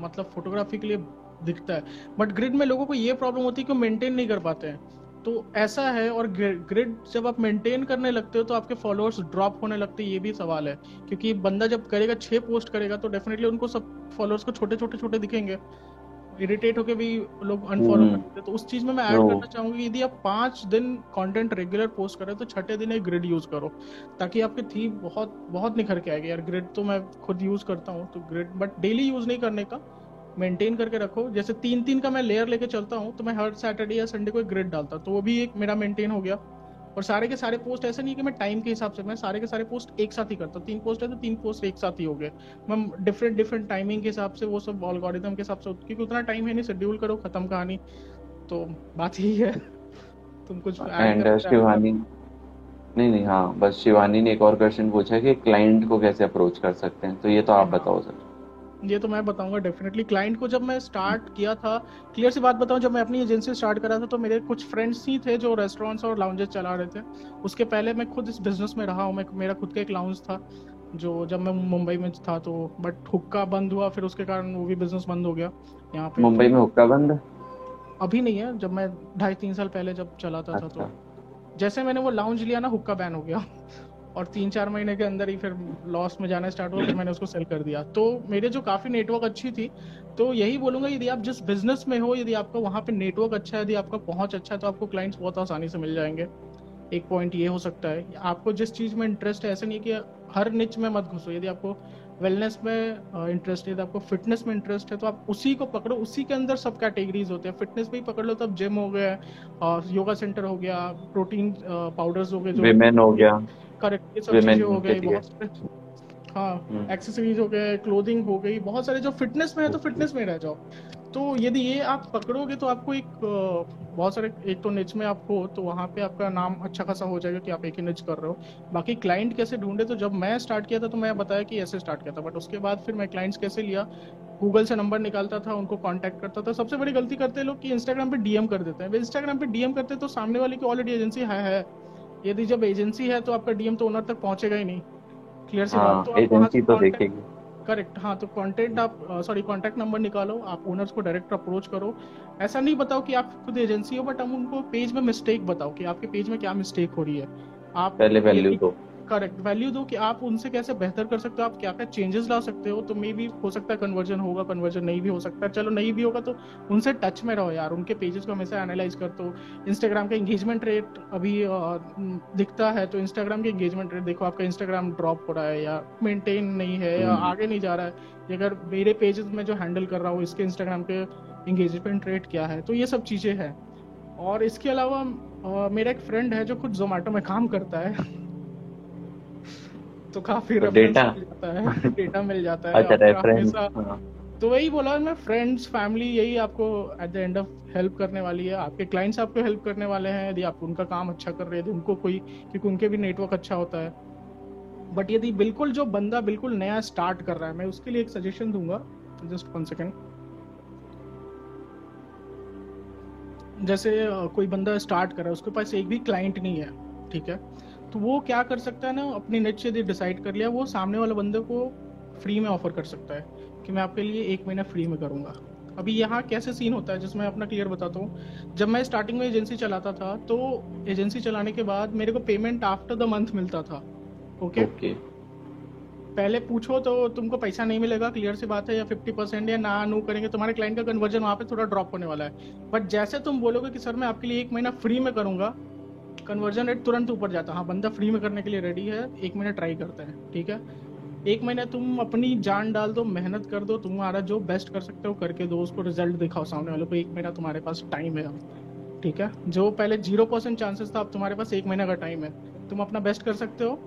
मतलब फोटोग्राफी के लिए दिखता है। बट ग्रिड में लोगों को ये प्रॉब्लम होती है कि वो मेंटेन नहीं कर पाते हैं। तो ऐसा है और ग्रिड जब आप मेंटेन करने लगते हो तो आपके फॉलोअर्स ड्रॉप होने लगते हैं। ये भी सवाल है। क्योंकि बंदा जब करेगा छह पोस्ट करेगा तो डेफिनेटली उनको सब फॉलोअर्स को छोटे छोटे छोटे दिखेंगे। इरिटेट होके भी लोग अनफॉलो हम्म, हैं। तो उस चीज़ में मैं ऐड करना चाहूँगी यदि आप पाँच दिन कंटेंट रेगुलर पोस्ट करें तो छठे दिन एक ग्रिड यूज़ करो ताकि आपकी थीम बहुत बहुत निखर के आएगी। यार ग्रिड तो मैं खुद यूज़ करता हूँ तो ग्रिड बट डेली यूज़ नहीं करने का मेंटेन करके रखो। जैसे तीन तीन का मैं लेयर लेके चलता हूँ तो मैं हर सैटरडे या संडे को एक ग्रिड डालता तो वो भी एक मेरा मेंटेन हो गया। और सारे के सारे पोस्ट ऐसा नहीं है कि मैं टाइम के हिसाब से मैं सारे के सारे पोस्ट एक साथ ही करता हूँ। तीन पोस्ट है तो तीन पोस्ट एक साथ ही हो गए। मैं डिफरेंट डिफरेंट टाइमिंग के हिसाब से वो सब अलगोरिदम के हिसाब से क्योंकि उतना टाइम है नहीं शेड्यूल करो खत्म कहानी। तो बात यही है। तुम कुछ एंड थे शिवानी नहीं नहीं हाँ बस शिवानी ने एक और क्वेश्चन पूछा कि क्लाइंट को कैसे अप्रोच कर सकते हैं? तो ये तो आप बताओ सर। ये तो मैं बताऊँगा डेफिनेटली क्लाइंट को जब मैं स्टार्ट किया था क्लियर सी बात बताऊँ जब मैं अपनी एजेंसी स्टार्ट करा था तो मेरे कुछ फ्रेंड्स ही थे जो रेस्टोरेंट्स और लाउंजेस चला रहे थे। उसके पहले मैं खुद इस बिज़नेस में रहा हूँ मैं मेरा खुद का एक लाउंज था जो जब मैं मुंबई में था तो बट हुक्का बंद हुआ फिर उसके कारण वो भी बिज़नेस बंद हो गया यहाँ पे। मुंबई में हुक्का बंद? अभी नहीं है जब मैं ढाई तीन साल पहले जब चलाता था तो अच्छा। जैसे मैंने वो लाउंज लिया ना हुक्का बैन हो गया। और तीन चार महीने के अंदर ही फिर लॉस में जाना स्टार्ट हुआ, फिर मैंने उसको सेल कर दिया। तो मेरे जो काफ़ी नेटवर्क अच्छी थी तो यही बोलूँगा यदि आप जिस बिज़नेस में हो, यदि आपका वहाँ पे नेटवर्क अच्छा है, यदि आपका पहुँच अच्छा है तो आपको क्लाइंट्स बहुत आसानी से मिल जाएँगे। एक पॉइंट ये हो सकता है। आपको जिस चीज़ में इंटरेस्ट है, ऐसा नहीं है कि हर निच में मत घुसो। यदि आपको वेलनेस में इंटरेस्ट है, यदि आपको फिटनेस में इंटरेस्ट है तो आप उसी को पकड़ो। उसी के अंदर सब कैटेगरीज होते हैं। फिटनेस भी पकड़ लो तो अब जिम हो गया, और योगा सेंटर हो गया प्रोटीन पाउडर्स हो गए, जो हो गया। करेक्ट ये सब चीज़ें हो गई बहुत हाँ हम्म। एक्सेसरीज हो गए क्लोथिंग हो गई बहुत सारे जो फिटनेस में है तो फिटनेस में रह जाओ। तो यदि ये आप पकड़ोगे तो आपको एक बहुत सारे एक तो निच में आप हो तो वहाँ पे आपका नाम अच्छा खासा हो जाएगा कि आप एक ही निच कर रहे हो। बाकी क्लाइंट कैसे ढूंढे तो जब मैं स्टार्ट किया था तो मैं बताया कि ऐसे स्टार्ट किया था। बट उसके बाद फिर मैं क्लाइंट्स कैसे लिया गूगल से नंबर निकालता था उनको कांटेक्ट करता था। सबसे बड़ी गलती करते हैं लोग कि इंस्टाग्राम पे डीएम कर देते हैं। इंस्टाग्राम पे डीएम करते हैं तो सामने वाले की ऑलरेडी एजेंसी है है। यदि जब एजेंसी है तो आपका डीएम तो ओनर तक पहुंचेगा ही नहीं। क्लियर सी बात हाँ तो एजेंसी तो देखेगी। करेक्ट हाँ तो कंटेंट आप सॉरी कॉन्टेक्ट नंबर निकालो आप ओनर्स को डायरेक्ट अप्रोच करो। ऐसा नहीं बताओ कि आप खुद एजेंसी हो बट हम उनको पेज में मिस्टेक बताओ कि आपके पेज में क्या मिस्टेक हो रही है। आप पहले वैल्यू दो। करेक्ट वैल्यू दो कि आप उनसे कैसे बेहतर कर सकते हो आप क्या क्या चेंजेस ला सकते हो तो मे भी हो सकता है कन्वर्जन होगा कन्वर्जन नहीं भी हो सकता है। चलो नहीं भी होगा तो उनसे टच में रहो यार उनके पेजेस को हमेशा एनालाइज करते हो इंस्टाग्राम का इंगेजमेंट रेट अभी दिखता है तो इंस्टाग्राम के इंगेजमेंट रेट देखो आपका इंस्टाग्राम ड्रॉप हो रहा है या मेंटेन नहीं है या हम्म। आगे नहीं जा रहा है। अगर मेरे पेजेस में जो हैंडल कर रहा हूँ इसके इंस्टाग्राम के इंगेजमेंट रेट क्या है? तो ये सब चीज़ें हैं। और इसके अलावा मेरा एक फ्रेंड है जो खुद जोमेटो में काम करता है। तो काफ़ी तो डेटा मिल जाता है। डेटा मिल जाता है अच्छा रेफरेंस हाँ। तो वही बोला मैं फ्रेंड्स फैमिली यही आपको at the end of help करने वाली है। आपके क्लाइंट्स आपको हेल्प करने वाले हैं। यदि आप उनका काम अच्छा कर रहे हैं उनको कोई क्योंकि उनके भी नेटवर्क अच्छा होता है। बट यदि बिल्कुल जो बंदा बिल्कुल नया स्टार्ट कर रहा है मैं उसके लिए एक सजेशन दूँगा। जस्ट वन सेकेंड जैसे कोई बंदा स्टार्ट कर रहा है उसके पास एक भी क्लाइंट नहीं है ठीक है? तो वो क्या कर सकता है ना अपनी नेट से डिसाइड कर लिया वो सामने वाले बंदे को फ्री में ऑफ़र कर सकता है कि मैं आपके लिए एक महीना फ्री में करूँगा। अभी यहाँ कैसे सीन होता है जिसमें अपना क्लियर बताता हूँ। जब मैं स्टार्टिंग में एजेंसी चलाता था तो एजेंसी चलाने के बाद मेरे को पेमेंट आफ्टर द मंथ मिलता था ओके ओके पहले पूछो तो तुमको पैसा नहीं मिलेगा क्लियर सी बात है या फिफ्टी परसेंट या ना नो करेंगे तुम्हारे क्लाइंट का कन्वर्जन वहाँ पे थोड़ा ड्रॉप होने वाला है। बट जैसे तुम बोलोगे कि सर मैं आपके लिए एक महीना फ्री में करूँगा कन्वर्जन रेट तुरंत ऊपर जाता है। हाँ बंदा फ्री में करने के लिए रेडी है, एक महीना ट्राई करता है, ठीक है? एक महीना तुम अपनी जान डाल दो, मेहनत कर दो तुम्हारा जो बेस्ट कर सकते हो करके दो, उसको रिज़ल्ट दिखाओ सामने वालों को, एक महीना तुम्हारे पास टाइम है ठीक है? जो पहले ज़ीरो परसेंट चांसेस था, अब तुम्हारे पास एक महीना का टाइम है। तुम अपना बेस्ट कर सकते हो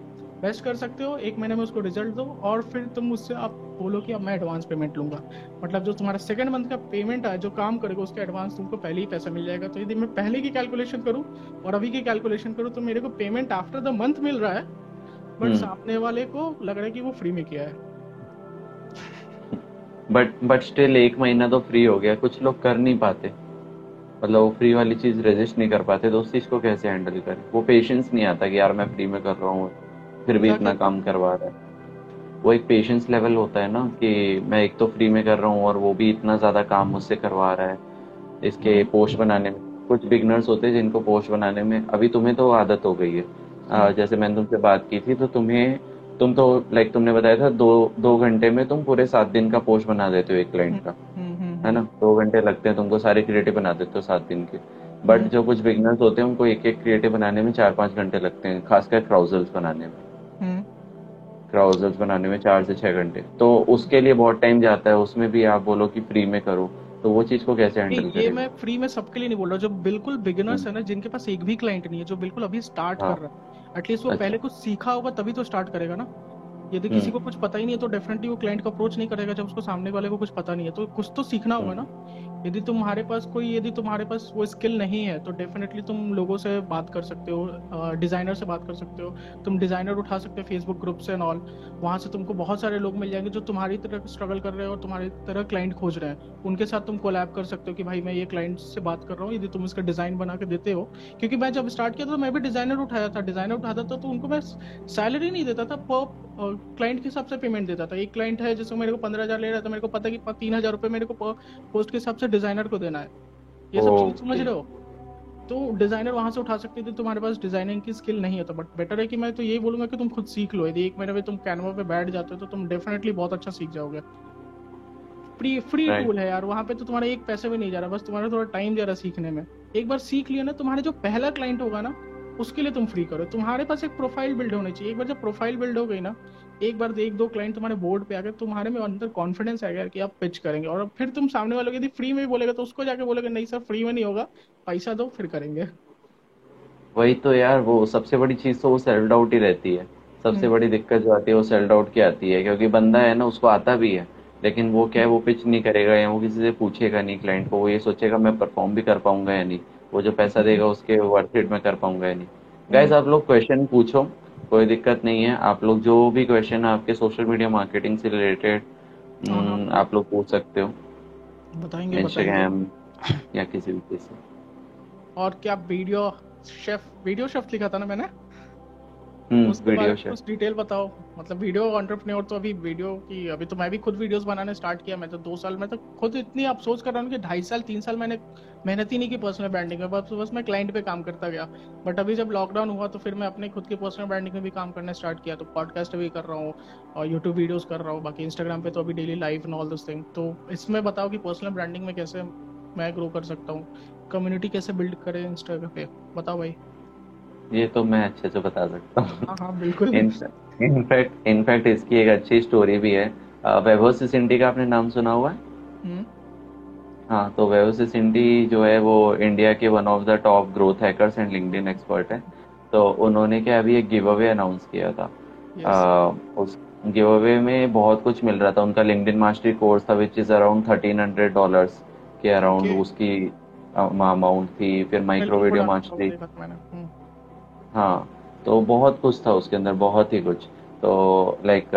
बेस्ट कर सकते हो एक महीने में उसको रिज़ल्ट दो और फिर तुम मुझसे आप बोलो कि अब मैं एडवांस पेमेंट लूँगा। मतलब जो तुम्हारा सेकंड मंथ का पेमेंट है जो काम करेगा उसका एडवांस तुमको पहले ही पैसा मिल जाएगा। तो यदि मैं पहले की कैलकुलेशन करूँ और अभी की कैलकुलेशन करूँ तो मेरे को पेमेंट आफ्टर द मंथ मिल रहा है बट हम्म। सामने वाले को लग रहा है कि वो फ्री में किया है। बट बट स्टिल एक महीना तो फ्री हो गया। कुछ लोग कर नहीं पाते। मतलब वो फ्री वाली चीज़ रजिस्ट नहीं कर पाते। तो उस चीज़ को कैसे हैंडल करें? वो पेशेंस नहीं आता कि यार मैं फ्री में कर रहा हूँ। फिर भी इतना काम करवा रहा है। वो एक पेशेंस लेवल होता है ना कि मैं एक तो फ्री में कर रहा हूँ और वो भी इतना ज़्यादा काम मुझसे करवा रहा है। इसके पोस्ट हम्म। बनाने में कुछ बिगनर्स होते हैं जिनको पोस्ट बनाने में अभी तुम्हें तो आदत हो गई है। हम्म। जैसे मैंने तुमसे बात की थी तो तुम्हें तुम तो लाइक तुमने बताया था दो दो घंटे में तुम पूरे सात दिन का पोस्ट बना देते हो एक क्लाइंट का। हम्म, है ना? दो घंटे लगते हैं तुमको सारे क्रिएटिव बना देते हो सात दिन के। बट जो कुछ बिगनर्स होते हैं उनको एक एक क्रिएटिव बनाने में चार पाँच घंटे लगते हैं खासकर क्राउजल्स बनाने में। क्राउजर्स बनाने में चार से छह घंटे। तो उसके लिए बहुत टाइम जाता है उसमें भी आप बोलो कि फ्री में करो। तो वो चीज़ को कैसे हैंडल करें? ये मैं फ्री में सबके लिए नहीं बोल रहा जो बिल्कुल बिगिनर्स है ना जिनके पास एक भी क्लाइंट नहीं है जो बिल्कुल अभी स्टार्ट हाँ. कर रहा है। एटलीस्ट वो अच्छा. पहले कुछ सीखा होगा तभी तो स्टार्ट करेगा ना। यदि किसी हम्म। को कुछ पता ही नहीं है तो डेफिनेटली वो क्लाइंट को अप्रोच नहीं करेगा जब उसको सामने वाले को कुछ पता नहीं है। तो कुछ तो सीखना होगा ना। यदि तुम्हारे पास कोई, यदि तुम्हारे पास वो स्किल नहीं है तो डेफिनेटली तुम लोगों से बात कर सकते हो डिज़ाइनर से बात कर सकते हो। तुम डिज़ाइनर उठा सकते हो फेसबुक ग्रुप से एंड ऑल वहाँ से तुमको बहुत सारे लोग मिल जाएँगे जो तुम्हारी तरह स्ट्रगल कर रहे हो और तुम्हारी तरह क्लाइंट खोज रहे हैं। उनके साथ तुम कोलैब कर सकते हो कि भाई मैं ये क्लाइंट से बात कर रहा हूँ, यदि तुम इसका डिज़ाइन बना के देते हो। क्योंकि मैं जब स्टार्ट किया तो मैं भी डिज़ाइनर उठाया था डिज़ाइनर उठाता था तो उनको मैं सैलरी नहीं देता था पर क्लाइंट के हिसाब से पेमेंट देता था। एक क्लाइंट है, जैसे मेरे को पंद्रह हज़ार ले रहा था मेरे को पता कि तीन हज़ार रुपये मेरे को पोस्ट के हिसाब से डिज़ाइनर को देना है। ये सब चीज़ समझ रहे हो? तो डिज़ाइनर वहाँ से उठा सकते थे तुम्हारे पास डिज़ाइनिंग की स्किल नहीं है तो बट बेटर है कि मैं तो यही बोलूँगा कि तुम खुद सीख लो। यदि एक महीने में तुम कैनवा पे बैठ जाते हो तो तुम डेफिनेटली बहुत अच्छा सीख जाओगे। फ्री फ्री टूल है यार वहाँ पे तो तुम्हारा एक पैसे भी नहीं जा रहा बस तुम्हारा थोड़ा टाइम जा रहा सीखने में। एक बार सीख लिया ना तुम्हारे जो पहला क्लाइंट होगा ना उसके लिए तुम फ्री करो। तुम्हारे पास एक प्रोफ़ाइल बिल्ड होनी चाहिए। एक बार जब प्रोफ़ाइल बिल्ड हो गई ना एक बार एक दो क्लाइंट तुम्हारे बोर्ड पे आ गए तुम्हारे में अंदर कॉन्फिडेंस आ गया कि आप पिच करेंगे। और फिर तुम सामने वालों यदि फ्री में बोलेगा तो उसको जाके बोलेगा नहीं सर फ्री में नहीं होगा पैसा दो फिर करेंगे। वही तो यार वो सबसे बड़ी चीज़ तो वो सेल्फ डाउट ही रहती है। सबसे हम्म। बड़ी दिक्कत जो आती है वो सेल्फ डाउट की आती है क्योंकि बंदा है ना उसको आता भी है। लेकिन वो क्या है वो पिच नहीं करेगा या वो किसी से पूछेगा नहीं क्लाइंट को वो ये सोचेगा मैं परफॉर्म भी कर पाऊँगा या नहीं? वो जो पैसा देगा उसके वर्थ इट में कर पाऊँगा या नहीं? गाइस आप लोग क्वेश्चन पूछो। कोई दिक्कत नहीं है। आप लोग जो भी क्वेश्चन है आपके सोशल मीडिया मार्केटिंग से रिलेटेड हाँ, हाँ। हम्म, आप लोग पूछ सकते हो। बताएँगे इंस्टाग्राम या किसी भी चीज़ से। और क्या वीडियो शेफ वीडियो शेफ लिखा था ना मैंने? उसके बारे कुछ डिटेल बताओ। मतलब वीडियो एंटरप्रेन्योर तो अभी वीडियो की अभी तो मैं भी खुद वीडियोस बनाने स्टार्ट किया। मैं तो दो साल में तो खुद इतनी अफसोस कर रहा हूँ कि ढाई साल तीन साल मैंने मेहनत ही नहीं की पर्सनल ब्रांडिंग में। बस बस मैं क्लाइंट पे काम करता गया। बट अभी जब लॉकडाउन हुआ तो फिर मैं अपने खुद की पर्सनल ब्रांडिंग में भी काम करना स्टार्ट किया। तो पॉडकास्ट भी कर रहा हूँ और यूट्यूब वीडियोज़ कर रहा हूँ। बाकी इंस्टाग्राम पे तो अभी daily live and all this thing तो इसमें बताओ कि पर्सनल ब्रांडिंग में कैसे मैं ग्रो कर सकता हूँ। कम्युनिटी कैसे बिल्ड करें इंस्टाग्राम पे? बताओ भाई। ये तो मैं अच्छे से बता सकता हूँ। हाँ, हाँ बिल्कुल। इनफैक्ट इनफैक्ट इसकी एक अच्छी स्टोरी भी है। वैभव सिसिंटी का आपने नाम सुना हुआ है? हम्म। हाँ तो वैभव सिसिंटी जो है वो इंडिया के one of the top growth hackers and LinkedIn expert है। तो उन्होंने क्या अभी एक गिव अवे अनाउंस किया था। Yes. आ, उस गिव अवे में बहुत कुछ मिल रहा था। उनका लिंक्डइन मास्टरी कोर्स था which is around thirteen hundred dollar के अराउंड okay. उसकी अमाउंट थी। फिर माइक्रो वीडियो मास्टरी हाँ तो बहुत कुछ था उसके अंदर, बहुत ही कुछ। तो like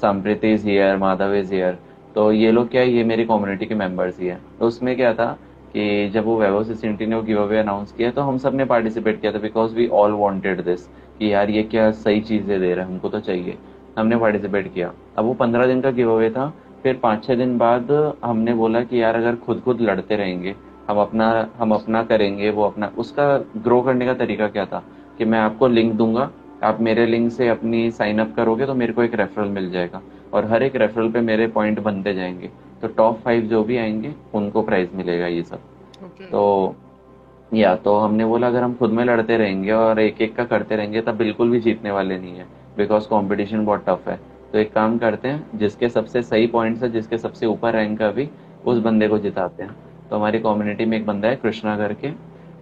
Samrit is here Madhav is here तो ये लोग क्या है ये मेरी कम्युनिटी के मेंबर्स ही है। तो उसमें क्या था कि जब वो वैभव सिसिंटी ने वो गिव अवे अनाउंस किया तो हम सबने पार्टिसिपेट किया था because we all wanted this कि यार ये क्या सही चीज़ें दे रहे हैं, हमको तो चाहिए। हमने पार्टिसिपेट किया। अब वो पंद्रह दिन का गिव अवे था, फिर पाँच छः दिन बाद हमने बोला कि यार अगर खुद खुद लड़ते रहेंगे, हम अपना हम अपना करेंगे, वो अपना, उसका ग्रो करने का तरीका क्या था? कि मैं आपको लिंक दूँगा। आप मेरे लिंक से अपनी साइन अप करोगे तो मेरे को एक रेफरल मिल जाएगा। और हर एक रेफरल पे मेरे पॉइंट बनते जाएँगे। तो टॉप फाइव जो भी आएँगे उनको प्राइज मिलेगा ये सब। Okay. तो या तो हमने बोला अगर हम खुद में लड़ते रहेंगे और एक एक का करते रहेंगे तब बिल्कुल भी जीतने वाले नहीं है बिकॉज़ कॉम्पिटिशन बहुत टफ है। तो एक काम करते हैं जिसके सबसे सही पॉइंट्स है जिसके सबसे ऊपर रैंक है अभी उस बंदे को जिताते हैं। तो हमारी कम्युनिटी में एक बंदा है कृष्णा करके।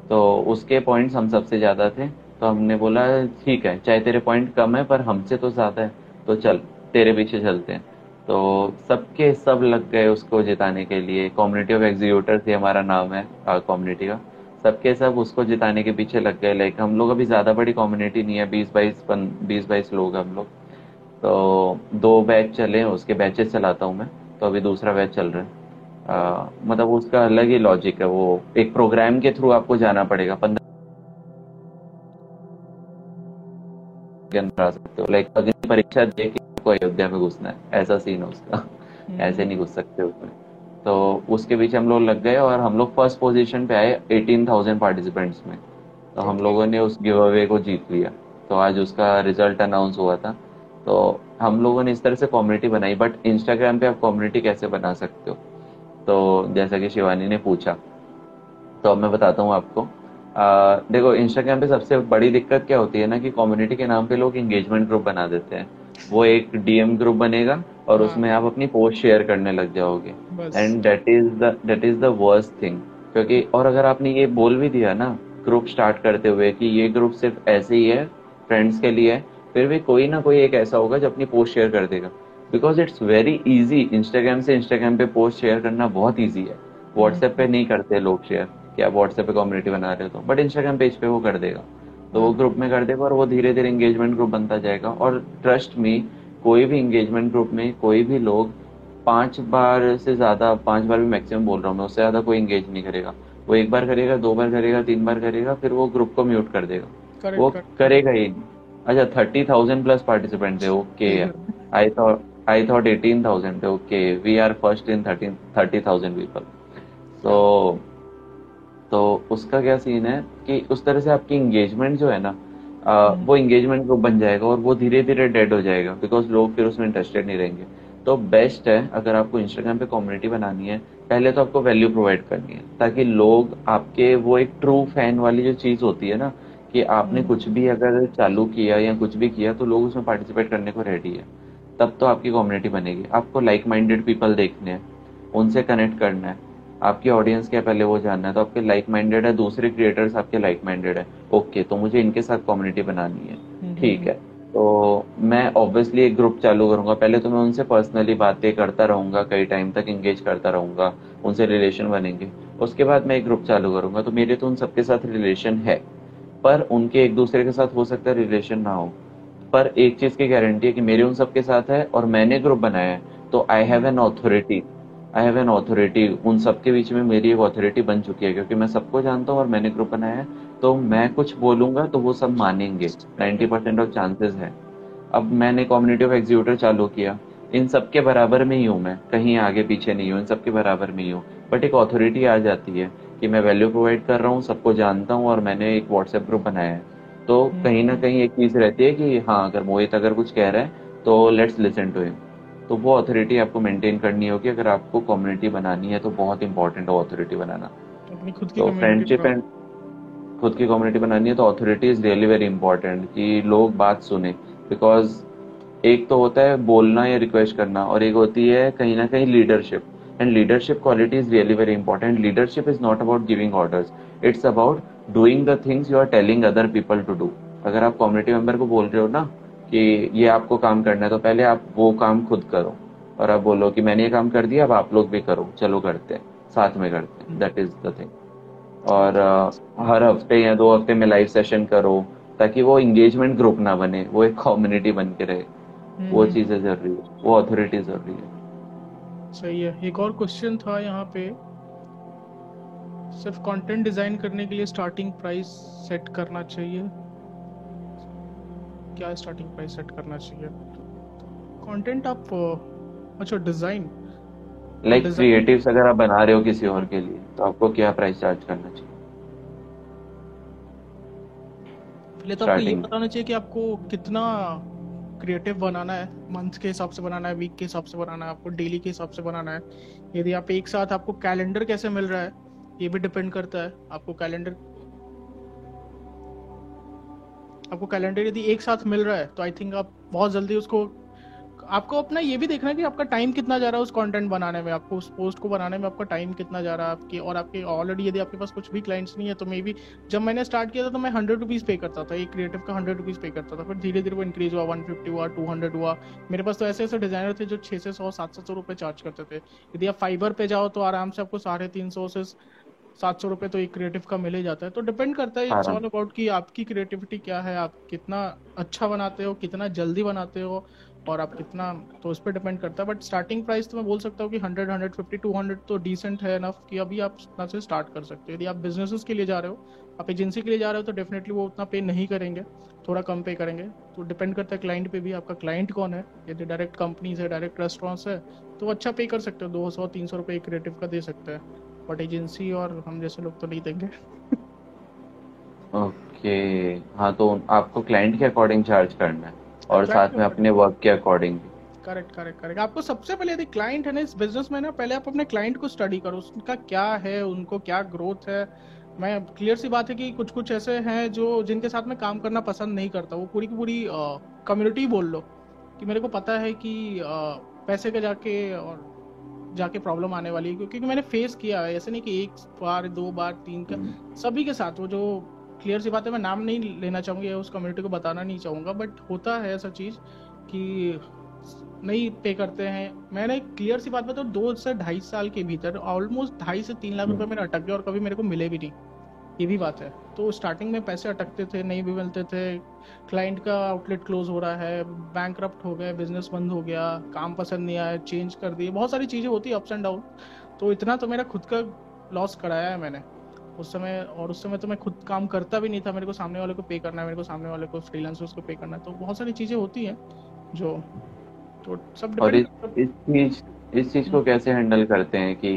तो उसके पॉइंट्स हम सबसे ज़्यादा थे। तो हमने बोला, ठीक है, चाहे तेरे पॉइंट कम है, पर हमसे तो ज़्यादा है। तो चल, तेरे पीछे चलते हैं। तो सबके सब लग गए उसको जिताने के लिए। कम्युनिटी ऑफ़ एग्जीक्यूटर ये हमारा नाम है कम्युनिटी का। सबके सब उसको जिताने के पीछे लग गए। लाइक हम लोग अभी ज़्यादा बड़ी कम्युनिटी नहीं है, बीस बाईस बीस बाईस लोग हम लोग। तो दो बैच चले उसके बैचेस चलाता हूँ मैं। तो अभी दूसरा बैच चल रहा है। मतलब उसका अलग ही लॉजिक है, वो एक प्रोग्राम के थ्रू आपको जाना पड़ेगा। पंद्रह सकते हो। लाइक अग्नि परीक्षा दे के आपको अयोध्या में घुसना है ऐसा सीन है उसका। हम्म। ऐसे नहीं घुस सकते उसमें। तो उसके बीच हम लोग लग गए और हम लोग फ़र्स्ट पोजीशन पे आए एटीन थाउज़ेंड पार्टिसिपेंट्स में। तो हम लोगों ने उस गिव अवे को जीत लिया। तो आज उसका रिज़ल्ट अनाउंस हुआ था। तो हम लोगों ने इस तरह से कम्युनिटी बनाई बट इंस्टाग्राम पे आप कम्युनिटी कैसे बना सकते हो? तो जैसा कि शिवानी ने पूछा। तो अब मैं बताता हूँ आपको। आ, देखो इंस्टाग्राम पे सबसे बड़ी दिक्कत क्या होती है ना कि कम्युनिटी के नाम पे लोग एंगेजमेंट ग्रुप बना देते हैं। वो एक डीएम ग्रुप बनेगा और हाँ। उसमें आप अपनी पोस्ट शेयर करने लग जाओगे। And that is the that is the worst thing क्योंकि और अगर आपने ये बोल भी दिया ना ग्रुप स्टार्ट करते हुए कि ये ग्रुप सिर्फ़ ऐसे ही है फ्रेंड्स के लिए फिर भी कोई ना कोई एक ऐसा होगा जो अपनी पोस्ट शेयर कर देगा। Because it's very easy Instagram से इंस्टाग्राम पे पोस्ट शेयर करना बहुत ईजी है। व्हाट्सएप पे नहीं करते लोग शेयर कि आप व्हाट्सएप पे कम्युनिटी बना रहे हो तो। बट इंस्टाग्राम पेज पे वो कर देगा। तो वो ग्रुप में कर देगा और वो धीरे धीरे एंगेजमेंट ग्रुप बनता जाएगा। और ट्रस्ट में कोई भी एंगेजमेंट ग्रुप में कोई भी लोग पाँच बार से ज़्यादा पाँच बार भी मैक्सिमम बोल रहा हूँ मैं उससे ज़्यादा कोई एंगेज नहीं करेगा। वो एक बार करेगा दो बार करेगा तीन बार करेगा फिर वो ग्रुप को म्यूट कर देगा। Correct, वो correct. करेगा ही अच्छा थर्टी थाउज़ेंड प्लस पार्टिसिपेंट थे okay I thought I thought eighteen thousand थे okay we are first in thirty thousand people तो तो उसका क्या सीन है कि उस तरह से आपकी इंगेजमेंट जो है ना आ, हम्म। वो इंगेजमेंट ग्रुप बन जाएगा और वो धीरे धीरे डेड हो जाएगा बिकॉज़ लोग फिर उसमें इंटरेस्टेड नहीं रहेंगे तो बेस्ट है अगर आपको इंस्टाग्राम पे कम्युनिटी बनानी है पहले तो आपको वैल्यू प्रोवाइड करनी है ताकि लोग आपके वो एक ट्रू फ़ैन वाली जो चीज़ होती है ना कि आपने हम्म। कुछ भी अगर चालू किया या कुछ भी किया तो लोग उसमें पार्टिसिपेट करने को रेडी है तब तो आपकी कम्युनिटी बनेगी आपको लाइक माइंडेड पीपल देखने हैं उनसे कनेक्ट करना है आपकी ऑडियंस क्या पहले वो जानना है तो आपके लाइक माइंडेड है दूसरे क्रिएटर्स आपके लाइक माइंडेड है। ओके तो मुझे इनके साथ कम्युनिटी बनानी है। हम्म। ठीक है। तो मैं ऑब्वियसली एक ग्रुप चालू करूँगा। पहले तो मैं उनसे पर्सनली बातें करता रहूँगा कई टाइम तक एंगेज करता रहूँगा उनसे रिलेशन बनेंगे। उसके बाद मैं एक ग्रुप चालू करूँगा। तो मेरे तो उन सबके साथ रिलेशन है पर उनके एक दूसरे के साथ हो सकता है रिलेशन ना हो। पर एक चीज़ की गारंटी है कि मेरे उन सबके साथ है और मैंने ग्रुप बनाया है। तो I have an authority I have an authority उन सबके बीच में मेरी एक ऑथोरिटी बन चुकी है क्योंकि मैं सबको जानता हूँ और मैंने ग्रुप बनाया है तो मैं कुछ बोलूँगा तो वो सब मानेंगे। नाइन्टी परसेंट ऑफ़ चांसेस है। अब मैंने कम्युनिटी ऑफ़ एग्जीक्यूटर चालू किया। इन सबके बराबर में ही हूँ मैं। कहीं आगे पीछे नहीं हूँ इन सबके बराबर में ही हूँ। बट एक ऑथोरिटी आ जाती है कि मैं वैल्यू प्रोवाइड कर रहा हूँ सबको जानता हूँ और मैंने एक व्हाट्सएप ग्रुप बनाया है। तो हम्म। कहीं ना कहीं एक चीज़ रहती है कि हाँ अगर मोहित अगर कुछ कह रहा है तो लेट्स लिसन टू हिम तो वो अथॉरिटी आपको मेंटेन करनी होगी। अगर आपको कम्युनिटी बनानी है तो बहुत इंपॉर्टेंट है ऑथोरिटी बनाना। तो फ्रेंडशिप एंड खुद की कम्युनिटी बनानी है तो authority is really very important कि लोग बात सुने। बिकॉज़ एक तो होता है बोलना या रिक्वेस्ट करना और एक होती है कहीं ना कहीं leadership and leadership quality is really very important leadership is not about giving orders it's about doing the things you are telling other people to do अगर आप कम्युनिटी मेंबर को बोल रहे हो ना कि ये आपको काम करना है तो पहले आप वो काम खुद करो। और आप बोलो कि मैंने ये काम कर दिया अब आप लोग भी करो। चलो करते हैं साथ में करते हैं। दैट इज़ द थिंग और uh, हर हफ़्ते या दो हफ़्ते में लाइव सेशन करो ताकि वो इंगेजमेंट ग्रुप ना बने वो एक कम्युनिटी बन के रहे। वो चीज़ें ज़रूरी है वो अथॉरिटी ज़रूरी है। सही है। एक और क्वेश्चन था यहाँ पे। सिर्फ़ कंटेंट डिज़ाइन करने के लिए स्टार्टिंग प्राइस सेट करना चाहिए। क्या स्टार्टिंग प्राइस सेट करना चाहिए? कंटेंट आप अच्छा डिज़ाइन लाइक क्रिएटिव्स अगर आप बना रहे हो किसी और के लिए तो आपको क्या प्राइस चार्ज करना चाहिए? पहले तो आपको ये बताना चाहिए कि आपको कितना क्रिएटिव बनाना है मंथ के हिसाब से बनाना है वीक के हिसाब से बनाना है आपको डेली के हिसाब से बनाना है। यदि आप एक साथ आपको कैलेंडर कैसे मिल रहा है ये भी डिपेंड करता है। आपको कैलेंडर आपको कैलेंडर यदि एक साथ मिल रहा है तो आई थिंक आप बहुत जल्दी उसको, आपको अपना ये भी देखना है कि आपका टाइम कितना जा रहा है उस कंटेंट बनाने में, आपको उस पोस्ट को बनाने में आपका टाइम कितना जा रहा है आपके, और आपके ऑलरेडी यदि आपके पास कुछ भी क्लाइंट्स नहीं है तो मे बी जब मैंने स्टार्ट किया था तो मैं हंड्रेड रुपीज़ पे करता था, एक क्रिएटिव का हंड्रेड रुपीज़ पे करता था फिर धीरे धीरे वो इंक्रीज हुआ वन फिफ्टी हुआ टू हंड्रेड हुआ। मेरे पास तो ऐसे ऐसे डिज़ाइनर थे जो छः से सौ, सात सौ रुपये चार्ज करते थे। यदि आप फाइबर पे जाओ तो आराम से आपको साढ़े तीन सौ से सात सौ रुपये तो एक क्रिएटिव का मिल ही जाता है। तो डिपेंड करता है इट्स ऑल अबाउट कि आपकी क्रिएटिविटी क्या है आप कितना अच्छा बनाते हो कितना जल्दी बनाते हो और आप कितना तो उस पर डिपेंड करता है। बट स्टार्टिंग प्राइस तो मैं बोल सकता हूँ कि hundred hundred fifty two hundred तो डिसेंट है इनफ कि अभी आप उतना से स्टार्ट कर सकते हो। यदि आप बिजनेसेस के लिए जा रहे हो आप एजेंसी के लिए जा रहे हो तो डेफिनेटली वो उतना पे नहीं करेंगे थोड़ा कम पे करेंगे। तो डिपेंड करता है क्लाइंट पे भी आपका क्लाइंट कौन है। यदि डायरेक्ट कंपनीज़ है डायरेक्ट रेस्टोरेंट्स है तो अच्छा पे कर सकते हो दो सौ तीन सौ रुपये क्रिएटिव का दे सकते हैं। बट एजेंसी और हम जैसे लोग तो नहीं देंगे। ओके। हाँ तो आपको क्लाइंट के अकॉर्डिंग चार्ज करना है और साथ में अपने वर्क के अकॉर्डिंग करेक्ट करेक्ट करेक्ट आपको सबसे पहले यदि क्लाइंट है ना इस बिज़नेस में ना पहले आप अपने क्लाइंट को स्टडी करो उनका क्या है उनको क्या ग्रोथ है। मैं क्लियर सी बात है कि कुछ कुछ ऐसे हैं जो जिनके साथ मैं काम करना पसंद नहीं करता वो पूरी की पूरी कम्युनिटी बोल लो कि मेरे को पता है कि आ, पैसे का जाके और जाके प्रॉब्लम आने वाली है क्योंकि मैंने फेस किया है ऐसे नहीं कि एक बार दो बार तीन का। सभी के साथ वो जो क्लियर सी बात है मैं नाम नहीं लेना चाहूँगी उस कम्युनिटी को बताना नहीं चाहूँगा बट होता है ऐसा चीज़ कि नहीं पे करते हैं मैंने क्लियर सी बात बताऊँ दो से ढाई साल के भीतर ऑलमोस्ट ढाई से तीन लाख रुपए हम्म। मेरे अटक गए और कभी मेरे को मिले भी नहीं ये भी बात है। तो स्टार्टिंग में पैसे अटकते थे नहीं भी मिलते थे। क्लाइंट का आउटलेट क्लोज हो रहा है बैंक हो गया बिज़नेस बंद हो गया काम पसंद नहीं आया चेंज कर दिए। बहुत सारी चीज़ें होती है अप्स एंड डाउन तो इतना तो मेरा खुद का लॉस कराया है मैंने। उस समय और उस समय तो मैं खुद काम करता भी नहीं था मेरे को सामने वाले को पे करना है मेरे को सामने वाले को फ्रीलांसर्स को पे करना है। तो बहुत सारी चीज़ें होती हैं जो तो सब और इस इस चीज़ इस चीज़ को कैसे हैंडल करते हैं कि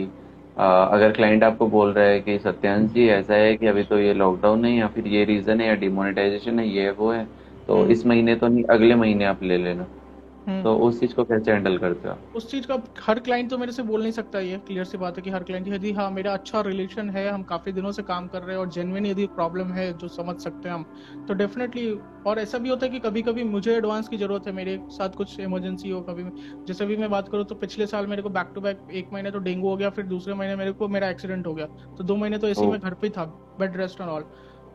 अगर क्लाइंट आपको बोल रहा है कि सत्यांश जी ऐसा है कि अभी तो ये लॉकडाउन है या फिर ये रीजन है या डिमोनेटाइजेशन है ये वो है तो हम्म। इस महीने तो नहीं अगले महीने आप ले लेना। तो उस चीज़ को कैसे हैंडल करते हो? उस चीज़ का हर क्लाइंट तो मेरे से बोल नहीं सकता ये क्लियर सी बात है कि हर क्लाइंट यदि हाँ मेरा अच्छा रिलेशन है हम काफ़ी दिनों से काम कर रहे हैं और जेनविन यदि प्रॉब्लम है जो समझ सकते हैं हम तो डेफिनेटली और ऐसा भी होता है कि कभी कभी मुझे एडवांस की ज़रूरत है मेरे साथ कुछ इमरजेंसी हो कभी जैसे भी मैं बात करूँ तो पिछले साल मेरे को बैक टू बैक एक महीने तो डेंगू हो गया फिर दूसरे महीने मेरे को मेरा एक्सीडेंट हो गया तो दो महीने तो ऐसे में घर पे था बेड रेस्ट एंड ऑल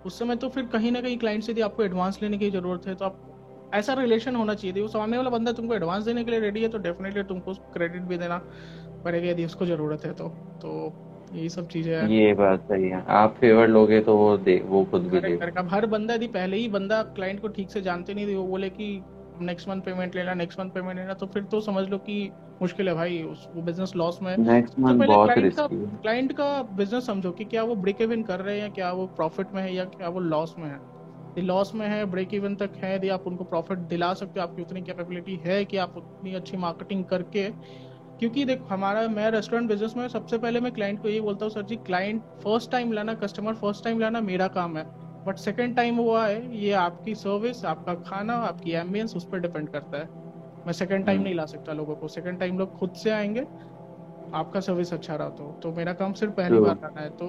उस समय तो फिर कहीं ना कहीं क्लाइंट से यदि आपको एडवांस लेने की ज़रूरत है तो आप ऐसा रिलेशन होना चाहिए। वो सामने वाला बंदा तुमको एडवांस देने के लिए रेडी है तो डेफिनेटली तुमको क्रेडिट भी देना पड़ेगा यदि उसको ज़रूरत है तो। तो यही सब चीज़ें हैं। ये बात सही है। आप फेवर लोगे तो वो दे वो खुद भी देगा हर बंदा यदि पहले ही बंदा क्लाइंट को ठीक से जानते नहीं थे वो बोले कि नेक्स्ट मंथ पेमेंट लेना नेक्स्ट मंथ पेमेंट लेना तो फिर तो समझ लो कि मुश्किल है भाई उस वो बिज़नेस लॉस में नेक्स्ट मंथ तो बहुत रिस्की क्लाइंट का बिज़नेस समझो कि क्या वो ब्रेक इवन कर रहे हैं क्या वो प्रॉफिट में है या क्या वो लॉस में है। लॉस में है ब्रेक इवन तक है यदि आप उनको प्रॉफिट दिला सकते हो आपकी उतनी कैपेबिलिटी है कि आप उतनी अच्छी मार्केटिंग करके। क्योंकि देखो हमारा मैं रेस्टोरेंट बिज़नेस में सबसे पहले मैं क्लाइंट को यही बोलता हूँ sir ji client first time लाना कस्टमर फ़र्स्ट टाइम लाना मेरा काम है। बट सेकेंड टाइम हुआ है ये आपकी सर्विस आपका खाना आपकी एम्बियंस उस पर डिपेंड करता है। मैं सेकेंड टाइम नहीं ला सकता लोगों को। सेकेंड टाइम लोग खुद से आएँगे आपका सर्विस अच्छा रहा तो, तो मेरा काम सिर्फ़ पहली बार लाना है तो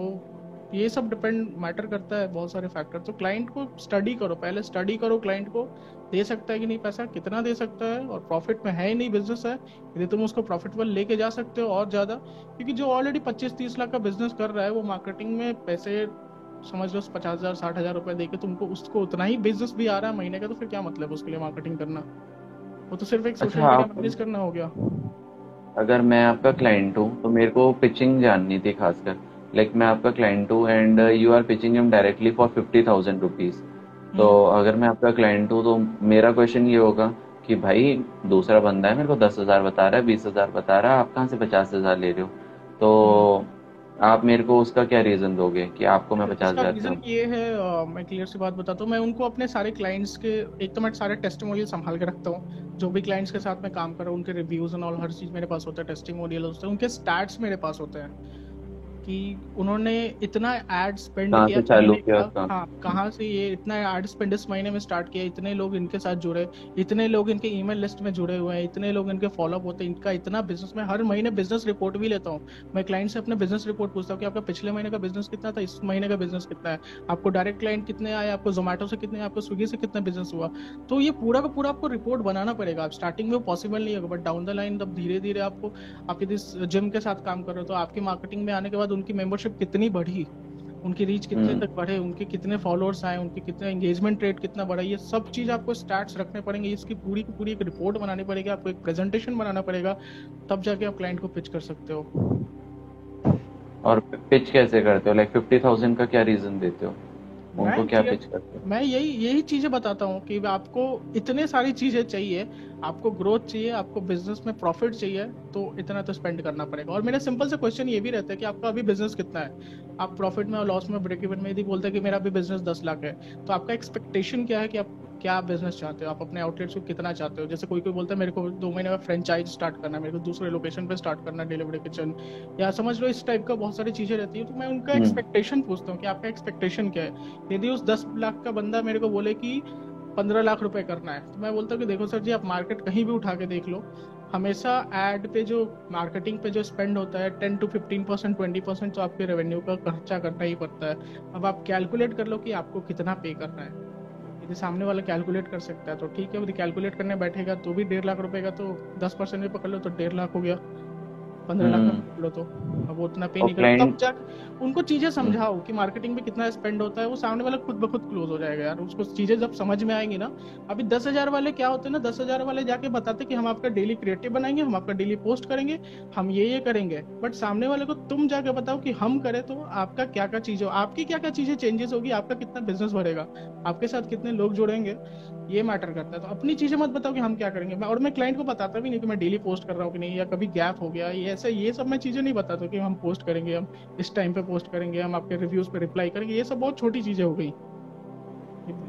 ये सब डिपेंड मैटर करता है बहुत सारे फैक्टर तो क्लाइंट को स्टडी करो पहले स्टडी करो क्लाइंट को। दे सकता है कि नहीं पैसा? कितना दे सकता है? और प्रॉफिट में है ही नहीं बिज़नेस है। यदि तुम उसको प्रॉफिटेबल लेके जा सकते हो और ज़्यादा क्योंकि जो ऑलरेडी पच्चीस तीस लाख का बिज़नेस कर रहा है वो मार्केटिंग में पैसे समझ लो पचास हज़ार साठ हज़ार रुपए देके तुमको उसको उतना ही बिज़नेस भी आ रहा है महीने का तो फिर क्या मतलब उसके लिए मार्केटिंग करना? वो तो सिर्फ़ एक सोशल मीडिया मैनेज करना हो गया। अगर मैं आपका क्लाइंट हूँ तो मेरे को पिचिंग जाननी थी खासकर। लाइक मैं आपका क्लाइंट हूँ and you are pitching him directly for fifty thousand rupees तो हम्म। अगर मैं आपका क्लाइंट हूँ तो मेरा क्वेश्चन ये होगा कि भाई दूसरा बंदा है मेरे को दस हज़ार बता रहा है बीस हज़ार बता रहा है आप कहाँ से पचास हज़ार ले रहे हो? तो आप मेरे को उसका क्या रीजन दोगे कि आपको मैं पचास हज़ार रीजन ये है आ, मैं क्लियर सी बात बताता हूँ मैं उनको अपने सारे क्लाइंट्स के एक तो मैं सारे टेस्टिमोनियल संभाल के रखता हूँ जो भी क्लाइंट्स के साथ मैं काम कर रहा हूँ उनके रिव्यूज़ एंड ऑल हर चीज़ मेरे पास होता है टेस्टिमोनियल होते हैं उनके स्टैट्स मेरे पास होते हैं। कि उन्होंने इतना एड स्पेंड किया चालू किया हाँ कहाँ से ये इतना एड स्पेंड इस महीने में स्टार्ट किया? इतने लोग इनके साथ जुड़े इतने लोग इनके ईमेल लिस्ट में जुड़े हुए हैं इतने लोग इनके फॉलोअप होते हैं इनका इतना बिज़नेस में हर महीने बिज़नेस रिपोर्ट भी लेता हूँ। मैं क्लाइंट से अपने बिज़नेस रिपोर्ट पूछता हूँ कि आपका पिछले महीने का बिज़नेस कितना था इस महीने का बिज़नेस कितना है? आपको डायरेक्ट क्लाइंट कितने आए? आपको जोमेटो से कितने आपको स्विगी से कितना बिज़नेस हुआ? तो ये पूरा का पूरा आपको रिपोर्ट बनाना पड़ेगा। आप स्टार्टिंग में पॉसिबल नहीं होगा बट डाउन द लाइन तब धीरे धीरे आपको आप यदि जिम के साथ काम कर रहे हो तो आपकी मार्केटिंग में आने के बाद उनकी मेंबरशिप कितनी बढ़ी उनकी रीच कितने हम्म। तक बढ़े उनके कितने फॉलोअर्स आए उनके कितने एंगेजमेंट रेट कितना बढ़ा ये सब चीज़ आपको स्टैट्स रखने पड़ेंगे इसकी पूरी की पूरी एक रिपोर्ट बनानी पड़ेगी आपको एक प्रेजेंटेशन बनाना पड़ेगा तब जाके आप क्लाइंट को पिच कर सकते हो। और पिच कैसे करते हो? लाइक फिफ्टी थाउज़ेंड का क्या रीजन देते हो? उनको क्या पिच करते हो? मैं यही यही चीज़ें बताता हूँ कि आपको इतने सारी चीज़ें चाहिए आपको ग्रोथ चाहिए आपको बिज़नेस में प्रॉफिट चाहिए तो इतना तो स्पेंड करना पड़ेगा। और मेरा सिंपल से क्वेश्चन ये भी रहता है कि आपका अभी बिज़नेस कितना है? आप प्रॉफिट में और लॉस में ब्रेक इवन में यदि बोलते हैं कि मेरा अभी बिज़नेस दस लाख है तो आपका एक्सपेक्टेशन क्या है कि आप क्या बिज़नेस चाहते हो? आप अपने आउटलेट्स को कितना चाहते हो? जैसे कोई कोई बोलता है मेरे को दो महीने में फ्रेंचाइज स्टार्ट करना है मेरे को दूसरे लोकेशन पे स्टार्ट करना है डिलीवरी किचन या समझ लो इस टाइप का बहुत सारी चीज़ें रहती है तो मैं उनका एक्सपेक्टेशन हम्म। पूछता हूँ कि आपका एक्सपेक्टेशन क्या है? यदि उस दस लाख का बंदा मेरे को बोले कि पंद्रह लाख रुपए करना है। तो मैं बोलता हूँ कि देखो सर जी, आप मार्केट कहीं भी उठा के देख लो। हमेशा एड पे जो मार्केटिंग पे जो स्पेंड होता है ten to fifteen percent twenty percent तो आपके रेवेन्यू का खर्चा करना ही पड़ता है। अब आप कैलकुलेट कर लो कि आपको कितना पे करना है। यदि सामने वाला कैलकुलेट कर सकता है तो ठीक है, यदि कैलकुलेट करने बैठेगा तो भी डेढ़ लाख रुपए का तो दस परसेंट भी पकड़ लो तो डेढ़ लाख हो गया। पंद्रह लाख हम्म। लो तो। अब वो उतना पे नहीं कर तब जाकर उनको चीज़ें समझाओ कि मार्केटिंग में कितना स्पेंड होता है। वो सामने वाला खुद ब खुद क्लोज हो जाएगा यार। उसको चीज़ें जब समझ में आएँगी ना अभी दस हज़ार वाले क्या होते हैं ना दस हज़ार वाले जाके बताते कि हम आपका डेली क्रिएटिव बनाएँगे हम आपका डेली पोस्ट करेंगे हम ये ये करेंगे। बट सामने वाले को तुम जाके बताओ कि हम करें तो आपका क्या क्या चीज़ हो आपकी क्या क्या चीज़ें चेंजेस होगी आपका कितना बिज़नेस बढ़ेगा। आपके साथ कितने लोग जुड़ेंगे। ये मैटर करता है। तो अपनी चीज़ें मत बताओ कि हम क्या करेंगे। मैं और मैं क्लाइंट को बताता भी नहीं कि मैं डेली पोस्ट कर रहा हूँ कि नहीं या कभी गैप हो गया ये ऐसा ये सब मैं चीज़ें नहीं बताता कि हम पोस्ट करेंगे हम इस टाइम पे पोस्ट करेंगे हम आपके रिव्यूज़ पे रिप्लाई करेंगे। ये सब बहुत छोटी चीज़ें हो गई।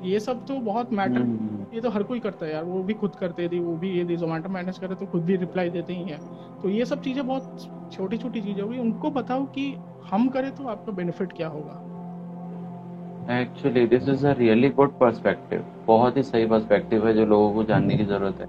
ये सब तो बहुत मैटर हम्म। ये तो हर कोई करता है यार। वो भी खुद करते थे वो भी ये जोमेटो मैनेज करे तो खुद भी रिप्लाई देते ही हैं। तो ये सब चीज़ें बहुत छोटी छोटी चीज़ें होगी उनको बताओ कि हम करें तो आपका बेनिफिट क्या होगा। Actually this is a really good perspective बहुत ही सही पर्सपेक्टिव है जो लोगों को जानने की ज़रूरत है।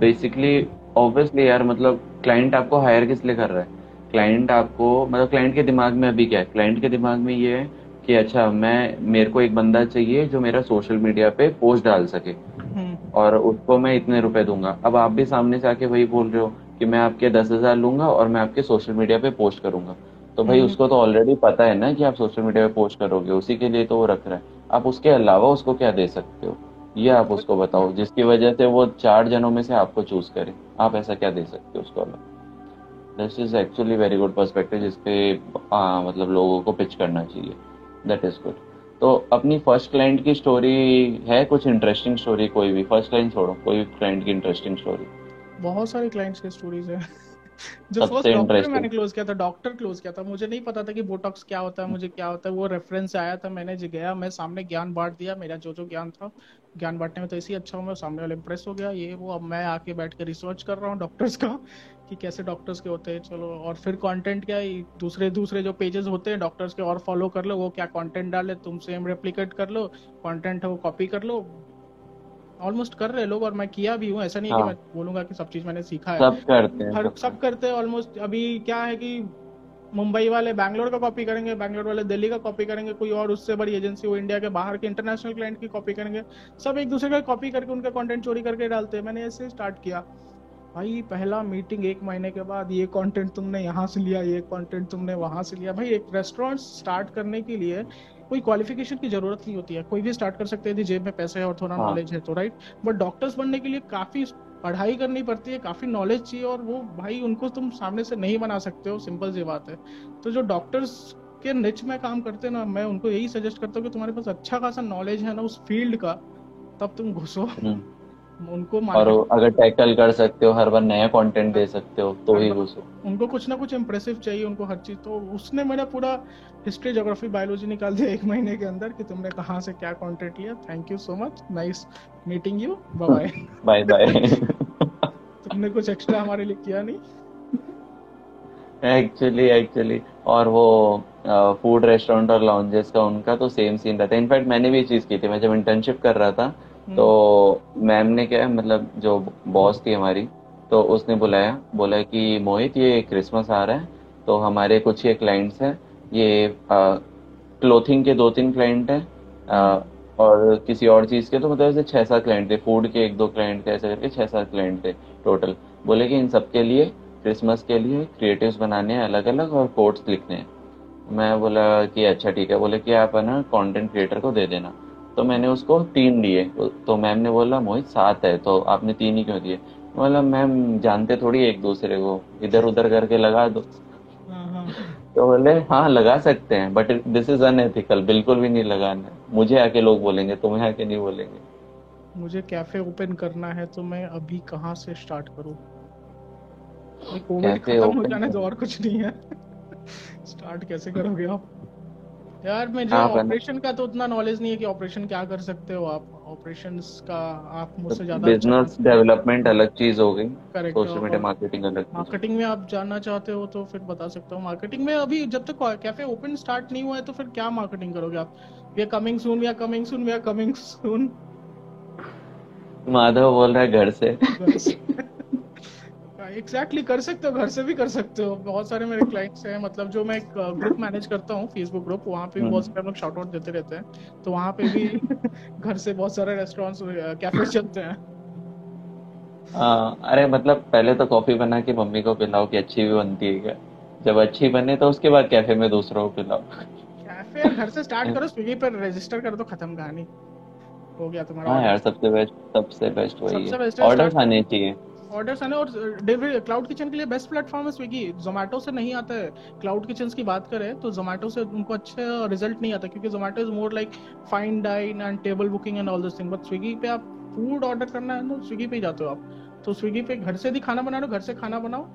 बेसिकली uh, ऑब्वियसली यार मतलब क्लाइंट आपको हायर किस लिए कर रहा है? क्लाइंट आपको मतलब क्लाइंट के दिमाग में अभी क्या है? क्लाइंट के दिमाग में ये है कि अच्छा मैं मेरे को एक बंदा चाहिए जो मेरा सोशल मीडिया पे पोस्ट डाल सके। हम्म। और उसको मैं इतने रुपए दूँगा। अब आप भी सामने से आके वही बोल रहे हो कि मैं आपके दस हज़ार लूँगा और मैं आपके सोशल मीडिया पे पोस्ट करूँगा। तो भाई हम्म। उसको तो ऑलरेडी पता है ना कि आप सोशल मीडिया पे पोस्ट करोगे उसी के लिए तो वो रख रहा है। आप उसके अलावा उसको क्या दे सकते हो? ये आप उसको बताओ जिसकी वजह से वो चार जनों में से आपको चूज़ करे। आप ऐसा क्या दे सकते हो उसको अलग? This is actually very good perspective जिसपे मतलब लोगों को पिच करना चाहिए। दैट इज़ गुड तो अपनी फ़र्स्ट क्लाइंट की स्टोरी है कुछ इंटरेस्टिंग स्टोरी कोई भी फ़र्स्ट क्लाइंट छोड़ो कोई क्लाइंट की इंटरेस्टिंग स्टोरी बहुत सारे क्लाइंट्स की स्टोरीज है। जो फ़र्स्ट डॉक्टर मैंने क्लोज किया था डॉक्टर क्लोज किया था मुझे नहीं पता था कि बोटॉक्स क्या होता है मुझे क्या होता है वो रेफरेंस आया था मैंने गया मैं सामने ज्ञान बांट दिया मेरा जो जो ज्ञान था ज्ञान बांटने में तो इसी अच्छा हूँ मैं सामने वाले इम्प्रेस हो गया ये वो अब मैं आके बैठ के रिसर्च कर रहा हूँ डॉक्टर्स का कि कैसे डॉक्टर्स के होते हैं चलो और फिर कंटेंट क्या दूसरे दूसरे जो पेजेस होते हैं डॉक्टर्स के और फॉलो कर लो वो क्या कंटेंट डाले तुम सेम रेप्लिकेट कर लो कंटेंट है वो कॉपी कर लो ऑलमोस्ट कर रहे लोग और मैं किया भी हूँ ऐसा नहीं हाँ. कि मैं बोलूँगा कि सब चीज़ मैंने सीखा है। सब करते हैं हर सब करते हैं ऑलमोस्ट अभी क्या है कि मुंबई वाले बैंगलोर का कॉपी करेंगे बैंगलोर वाले दिल्ली का कॉपी करेंगे कोई और उससे बड़ी एजेंसी वो इंडिया के बाहर के इंटरनेशनल क्लाइंट की कॉपी करेंगे। सब एक दूसरे का कॉपी करके उनका कंटेंट चोरी करके डालते हैं। मैंने ऐसे स्टार्ट किया। भाई पहला मीटिंग एक महीने के बाद ये कंटेंट तुमने यहाँ से लिया ये कंटेंट तुमने वहाँ से लिया। भाई एक रेस्टोरेंट स्टार्ट करने के लिए कोई क्वालिफिकेशन की ज़रूरत नहीं होती है कोई भी स्टार्ट कर सकते हैं जेब में पैसे है और थोड़ा नॉलेज हाँ। है तो राइट बट डॉक्टर्स बनने के लिए काफ़ी पढ़ाई करनी पड़ती है काफ़ी नॉलेज चाहिए और वो भाई उनको तुम सामने से नहीं बना सकते हो सिंपल सी बात है तो जो डॉक्टर्स के निच में काम करते हैं ना मैं उनको यही सजेस्ट करता हूँ कि तुम्हारे पास अच्छा खासा नॉलेज है ना उस फ़ील्ड का तब तुम घुसो हम्म। उनको और अगर टैकल कर सकते हो हर बार नया कंटेंट दे सकते हो तो ही घुसो उनको कुछ ना कुछ इम्प्रेसिव चाहिए उनको हर चीज़। तो उसने मेरा पूरा हिस्ट्री ज्योग्राफी बायोलॉजी निकाल दिया एक महीने के अंदर कि तुमने कहाँ से क्या कंटेंट लिया। Thank you so much nice meeting you bye bye bye तुमने कुछ एक्स्ट्रा हमारे लिए किया नहीं। एक्चुअली एक्चुअली और वो फ़ूड रेस्टोरेंट और लॉन्जेस का उनका तो सेम सीन रहता है। इनफैक्ट मैंने भी चीज़ की थी। मैं जब इंटर्नशिप कर रहा था। तो मैम ने क्या मतलब जो बॉस थी हमारी तो उसने बुलाया बोला कि मोहित ये क्रिसमस आ रहा है तो हमारे कुछ ये क्लाइंट्स हैं ये क्लोथिंग के दो तीन क्लाइंट हैं और किसी और चीज़ के तो मतलब ऐसे छह सात क्लाइंट थे फ़ूड के एक दो क्लाइंट थे ऐसे करके छह सात क्लाइंट थे टोटल बोले कि इन सबके लिए क्रिसमस के लिए क्रिएटिव्स बनाने हैं अलग अलग और कोड्स लिखने हैं। मैं बोला कि अच्छा ठीक है। बोले कि आप है ना कॉन्टेंट क्रिएटर को दे देना। तो मैंने उसको तीन दिए। तो मैम ने बोला मोहित सात है। तो आपने तीन ही क्यों दिए? बोला मैम जानते थोड़ी एक दूसरे को। इधर उधर करके लगा दो। तो बोले हाँ लगा सकते हैं बट दिस इज़ अनएथिकल बिल्कुल भी नहीं लगाना। मुझे आके लोग बोलेंगे तुम्हें आके नहीं बोलेंगे। मुझे कैफ़े ओपन करना है तो मैं अभी कहाँ से स्टार्ट करूँ? कोविड खत्म हो जाने तो और कुछ नहीं है। स्टार्ट कैसे करोगे आप? यार मुझे ऑपरेशन का तो उतना नॉलेज नहीं है कि ऑपरेशन क्या कर सकते हो आप। ऑपरेशंस का आप मुझसे ज़्यादा बिज़नेस डेवलपमेंट अलग चीज़ हो गई। सोशल मीडिया मार्केटिंग अलग मार्केटिंग में आप जानना चाहते हो तो फिर बता सकता हूँ। मार्केटिंग में अभी जब तक कैफ़े ओपन स्टार्ट नहीं हुआ है तो फिर क्या मार्केटिंग करोगे आप? We are coming soon we are coming soon we are coming soon Madhav बोल रहा है घर से। एग्जैक्टली exactly कर सकते हो घर से भी कर सकते हो। बहुत सारे मेरे क्लाइंट्स हैं मतलब जो मैं एक ग्रुप मैनेज करता हूँ फेसबुक ग्रुप वहाँ पे भी बहुत सारे लोग शाउट आउट देते रहते हैं। तो वहाँ पे भी घर से बहुत सारे रेस्टोरेंट्स कैफ़े चलते हैं। आ, अरे मतलब पहले तो कॉफ़ी बना के मम्मी को पिलाओ कि अच्छी भी बनती है क्या? जब अच्छी बने तो उसके बाद कैफ़े में दूसरों को पिलाओ। कैफ़े घर से स्टार्ट करो स्विगी पर रजिस्टर कर दो खत्म कहानी। हो गया तुम्हारा हाँ यार सबसे बेस्ट सबसे बेस्ट वही है। ऑर्डर आने चाहिए। ऑर्डर्स आने और डिलीवरी क्लाउड किचन के लिए बेस्ट प्लेटफॉर्म है स्विगी जोमेटो से नहीं आता है। क्लाउड किचन की बात करें तो जोमेटो से उनको अच्छा रिज़ल्ट नहीं आता, क्योंकि Zomato is more like fine dine and table booking and all this thing but Swiggy पे आप फ़ूड ऑर्डर करना है ना स्विगी पे ही जाते हो आप। तो स्विगी पे घर से भी खाना बना लो घर से खाना बनाओ।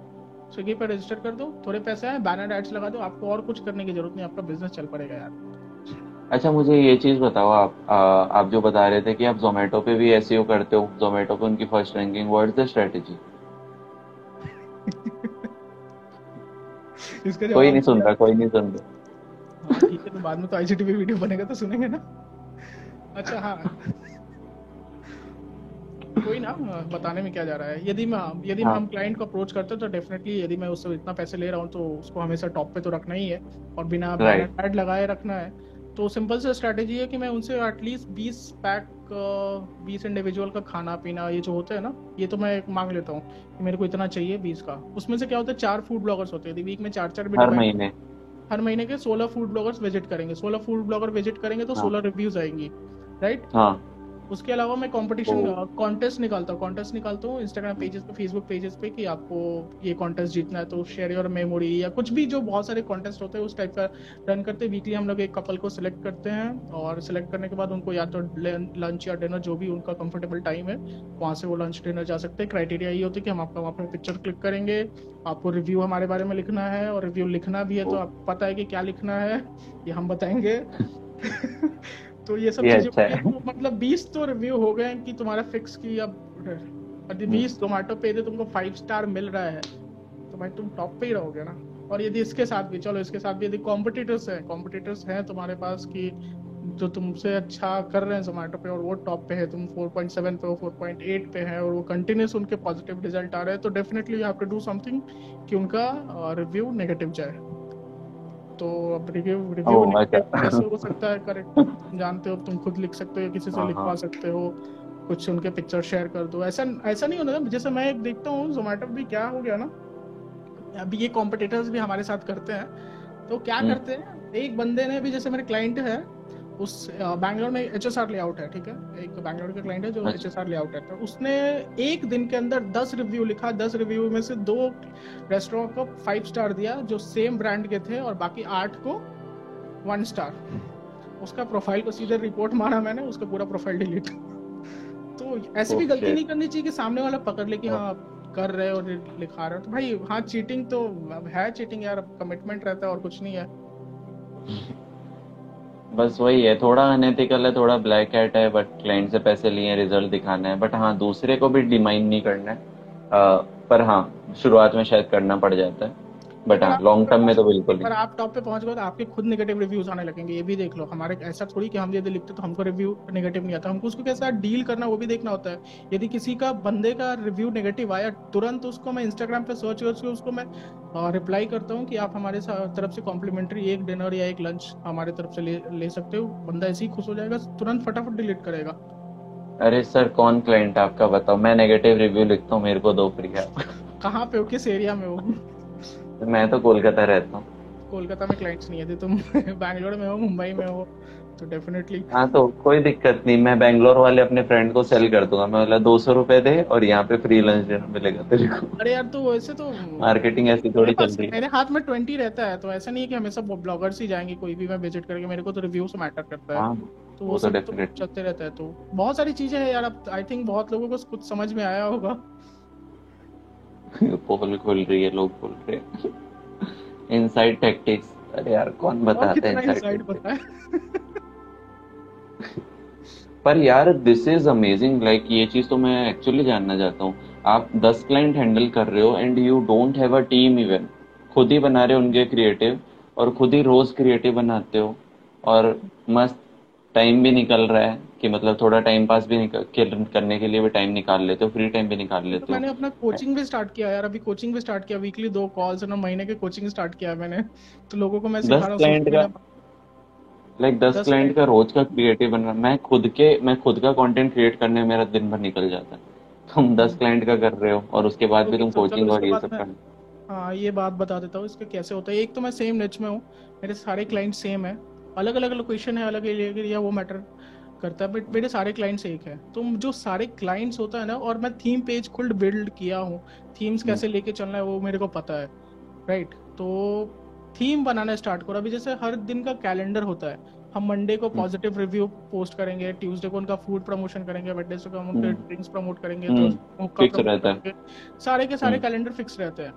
स्विगी पे रजिस्टर कर दो। थोड़े पैसे आए बैनर एड्स लगा दो। आपको और कुछ करने की ज़रूरत नहीं, आपका बिज़नेस चल पड़ेगा यार। अच्छा मुझे ये चीज़ बताओ आप आ, आप जो बता रहे थे कि आप जोमेटो पे भी ऐसे करते हो जोमेटो पे उनकी first ranking what is the strategy इसका कोई नहीं सुनता कोई नहीं सुनता। हाँ ठीक है तो बाद में तो आईजीटीवी वीडियो बनेगा तो सुनेंगे ना। अच्छा हाँ। कोई ना बताने में क्या जा रहा है? यदि मैं यदि हाँ. हम क्लाइंट को अप्रोच करते तो डेफिनेटली यदि मैं उससे इतना पैसे ले रहा हूँ तो उसको हमेशा टॉप पे तो रखना ही है। और बिना एड लगाए रखना है। तो सिंपल सा स्ट्रैटेजी है कि मैं उनसे एटलीस्ट बीस पैक बीस इंडिविजुअल का खाना पीना ये जो होता है ना ये तो मैं मांग लेता हूँ कि मेरे को इतना चाहिए बीस का। उसमें से क्या होता है चार फ़ूड ब्लॉगर्स होते हैं। वीक में चार चार हर महीने। हर महीने के सोलह फ़ूड ब्लॉगर्स विज़िट करेंगे। सोलह फ़ूड ब्लॉगर विज़िट करेंगे तो सोलह रिव्यूज़ आएँगी राइट हाँ। उसके अलावा मैं कंपटीशन कॉन्टेस्ट निकालता हूँ कॉन्टेस्ट निकालता हूँ इंस्टाग्राम पेजेस पे फेसबुक पेजेस पे कि आपको ये कॉन्टेस्ट जीतना है तो शेयर योर मेमोरी या कुछ भी जो बहुत सारे कॉन्टेस्ट होते हैं उस टाइप का रन करते हैं। वीकली हम लोग एक कपल को सिलेक्ट करते हैं और सिलेक्ट करने के बाद उनको या तो लंच या डिनर जो भी उनका कंफर्टेबल टाइम है वहाँ से वो लंच डिनर जा सकते हैं। क्राइटेरिया ये होती है कि हम आपका वहाँ पर पिक्चर क्लिक करेंगे आपको रिव्यू हमारे बारे में लिखना है और रिव्यू लिखना भी है तो आप पता है कि क्या लिखना है ये हम बताएँगे। तो ये सब चीज़ें अच्छा तो मतलब बीस तो रिव्यू हो गए कि तुम्हारा फिक्स की अब यदि बीस जोमेटो पे दे तुमको फाइव स्टार मिल रहा है। तो भाई तुम टॉप पे ही रहोगे ना। और यदि इसके साथ भी चलो इसके साथ भी यदि कॉम्पिटिटर्स हैं कॉम्पिटिटर्स हैं तुम्हारे पास कि जो तुमसे अच्छा कर रहे हैं जोमेटो पे और वो टॉप पे है तुम 4.7 पे हो 4.8 पे है और वो कंटिन्यूस उनके पॉजिटिव रिज़ल्ट आ रहे हैं तो definitely you have to do something कि उनका रिव्यू नेगेटिव जाए। तो अब रिव्यू रिव्यू कैसे हो सकता है? करेक्ट जानते हो तुम खुद लिख सकते हो किसी से लिखवा हाँ। सकते हो। कुछ उनके पिक्चर शेयर कर दो। ऐसा ऐसा नहीं होना जैसे मैं देखता हूँ जोमेटो भी क्या हो गया ना? अभी ये कॉम्पिटिटर्स भी हमारे साथ करते हैं। तो क्या हम्म। करते हैं? एक बंदे ने भी जैसे मेरे क्लाइंट है उस बैंगलोर में एच एस आर लेआउट है ठीक है? एक बैंगलोर का क्लाइंट है जो एच एस आर लेआउट है। तो उसने एक दिन के अंदर दस रिव्यू लिखा दस रिव्यू में से दो रेस्टोरेंट को फाइव स्टार दिया जो सेम ब्रांड के थे और बाकी आठ को वन स्टार उसका प्रोफ़ाइल को सीधे रिपोर्ट मारा मैंने उसका पूरा प्रोफ़ाइल डिलीट तो ऐसी भी गलती नहीं करनी चाहिए कि सामने वाला पकड़ ले कि हाँ। आप कर रहे हो और लिखा रहे हो। तो भाई हाँ चीटिंग तो है चीटिंग यार कमिटमेंट रहता है और कुछ नहीं है। बस वही है थोड़ा अनएथिकल है थोड़ा ब्लैक हैट है बट क्लाइंट से पैसे लिए रिज़ल्ट दिखाना है। बट हाँ दूसरे को भी डिमाइंड नहीं करना है। आ, पर हाँ शुरुआत में शायद करना पड़ जाता है। बट हाँ लॉन्ग टर्म में तो बिल्कुल नहीं। आप टॉप पे पहुँच गए तो आपके खुद नेगेटिव रिव्यूज़ आने लगेंगे ये भी देख लो। हमारे ऐसा थोड़ी कि हम यदि लिखते तो हमको रिव्यू नेगेटिव नहीं आता। हमको उसको कैसा डील करना वो भी देखना होता है। यदि किसी का बंदे का रिव्यू नेगेटिव आया तुरंत उसको मैं इंस्टाग्राम पे सर्च करके उसको मैं रिप्लाई करता हूँ कि आप हमारे तरफ़ से कॉम्प्लीमेंट्री एक डिनर या एक लंच हमारे तरफ़ से ले ले सकते हो। बंदा ऐसे ही खुश हो जाएगा तुरंत फटाफट डिलीट करेगा। अरे सर कौन क्लाइंट आपका? बताओ। मैं नेगेटिव रिव्यू लिखता हूँ मेरे को दो फ्री है। कहाँ पे हो? किस एरिया में हो? मैं तो कोलकाता रहता हूँ। कोलकाता में क्लाइंट्स नहीं है तुम बैंगलोर में हो मुंबई में हो तो डेफिनेटली हाँ तो कोई दिक्कत नहीं मैं बैंगलोर वाले अपने फ्रेंड को सेल कर दूँगा। मैं बोला दो सौ रुपए दे और यहाँ पे फ्री लंच डिनर मिलेगा तेरे को। अरे यार तो वैसे तो मार्केटिंग ऐसी थोड़ी चल रही है। मेरे हाथ में ट्वेंटी रहता है तो ऐसा नहीं है कि हमेशा ब्लॉगर्स ही जाएँगे कोई भी मैं विज़िट करके मेरे को तो रिव्यूज़ मैटर करता है। हाँ तो वो वो तो सब तो चलते रहता है तो बहुत सारी चीज़ें हैं यार अब आई थिंक बहुत लोगों को कुछ समझ में आया होगा। पोल खुल रही है लोग बोल रहे इनसाइड टैक्टिक्स अरे यार कौन बताता है इनसाइड पर यार दिस इज़ अमेजिंग लाइक ये चीज़ तो मैं एक्चुअली जानना चाहता हूँ। आप दस क्लाइंट हैंडल कर रहे हो and you don't have a team even खुद ही बना रहे हो उनके क्रिएटिव और खुद ही रोज क्रिएटिव बनाते हो। और मस्त टाइम भी निकल रहा है कि मतलब थोड़ा टाइम पास भी करने के लिए भी टाइम निकाल लेते हो फ्री टाइम भी निकाल तो लेते हो। तो मैंने अपना कोचिंग भी स्टार्ट किया यार अभी कोचिंग भी स्टार्ट किया वीकली दो कॉल्स और महीने के कोचिंग स्टार्ट किया मैंने। तो लोगों को मैं सिखा रहा हूँ लाइक दस दस क्लाइंट का रोज का क्रिएटिव बनना मैं खुद के मैं खुद का कंटेंट क्रिएट करने में मेरा दिन भर निकल जाता है। तुम दस क्लाइंट का कर रहे हो और उसके बाद तो भी तुम कोचिंग और ये सब कर हाँ ये बात बता देता हूँ इसका कैसे होता है? एक तो मैं सेम निच में हूँ मेरे सारे क्लाइंट सेम है। अलग अलग लोकेशन है अलग एरिया वो मैटर करता है बट मेरे सारे क्लाइंट्स एक है। तो जो सारे क्लाइंट्स होता है ना और मैं थीम पेज खुद बिल्ड किया हूँ थीम्स हम्म, कैसे लेके चलना है वो मेरे को पता है राइट तो थीम बनाना स्टार्ट करो। अभी जैसे हर दिन का कैलेंडर होता है हम मंडे को हम्म, पॉजिटिव रिव्यू पोस्ट करेंगे ट्यूसडे को उनका फ़ूड प्रमोशन करेंगे वेडनेसडे को हम उनके हम्म, ड्रिंक्स प्रमोट करेंगे हम्म, थर्सडे हुक्का फिक्स रहता है। सारे के सारे हम्म, कैलेंडर फिक्स रहते हैं।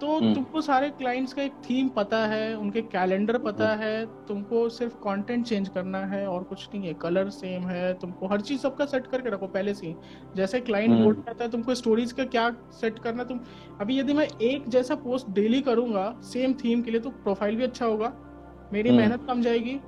तो हम्म, तुमको सारे क्लाइंट्स का एक थीम पता है उनके कैलेंडर पता हम्म, है तुमको सिर्फ़ कंटेंट चेंज करना है और कुछ नहीं है कलर सेम है तुमको हर चीज़ सबका सेट करके रखो पहले से जैसे क्लाइंट बोल हम्म, रहता है तुमको स्टोरीज का क्या सेट करना है, तुम अभी यदि मैं एक जैसा पोस्ट डेली करूँगा सेम थीम के लिए तो प्रोफ़ाइल भी अच्छा होगा मेरी हम्म, मेहनत कम जाएगी।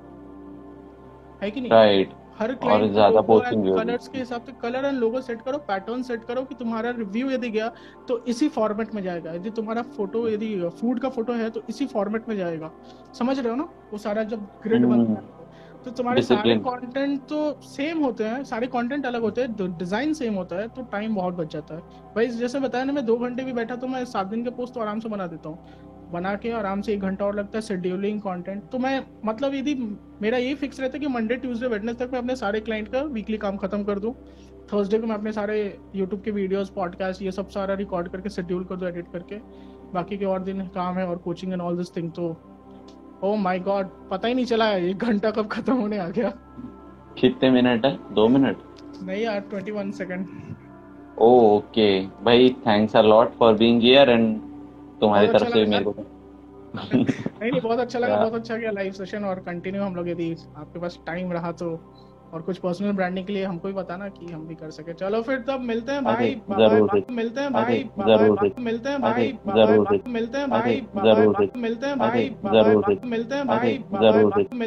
है कि नहीं? राइट हर क्लाइंट ज़्यादा कलर्स के हिसाब से कलर एंड लोगो सेट करो पैटर्न सेट करो कि तुम्हारा रिव्यू यदि गया तो इसी फॉर्मेट में जाएगा। यदि तुम्हारा फ़ोटो यदि फ़ूड का फ़ोटो है तो इसी फॉर्मेट में जाएगा। समझ रहे हो ना? वो सारा जब ग्रिड बनता है तो तुम्हारे सारे कंटेंट तो सेम होते हैं सारे कंटेंट अलग होते हैं डिज़ाइन सेम होता है तो टाइम बहुत बच जाता है। भाई जैसे बताया ना मैं दो घंटे भी बैठा तो मैं सात दिन के पोस्ट तो आराम से बना देता हूँ। बना के आराम से एक घंटा और लगता है शेड्यूलिंग कंटेंट तो मैं मतलब यदि मेरा ये फिक्स रहता है कि मंडे ट्यूसडे वेडनेस तक मैं अपने सारे क्लाइंट का वीकली काम खत्म कर दूँ। थर्सडे को मैं अपने सारे यूट्यूब के वीडियोस पॉडकास्ट ये सब सारा रिकॉर्ड करके शेड्यूल कर दूँ एडिट करके। बाकी के और दिन काम है और coaching and all this thing तो ओ माय गॉड पता ही नहीं चला एक घंटा कब खत्म होने आ गया। कितने मिनट है? दो मिनट नहीं यार ट्वेंटी वन सेकेंड ओके भाई thanks a lot for being here and तुम्हारी तरफ़ अच्छा से लगा। मेरे को। नहीं नहीं बहुत अच्छा लगा बहुत अच्छा गया लाइव सेशन और कंटिन्यू हम लोग यदि आपके पास टाइम रहा तो। और कुछ पर्सनल ब्रांडिंग के लिए हमको भी बताना कि हम भी कर सके। चलो फिर तब मिलते हैं भाई ज़रूर से। मिलते हैं भाई ज़रूर मिलते हैं भाई ज़रूर मिलते हैं भाई ज़रूर मिलते हैं भाई ज़रूर मिलते हैं भाई ज़रूर से। मिलते हैं।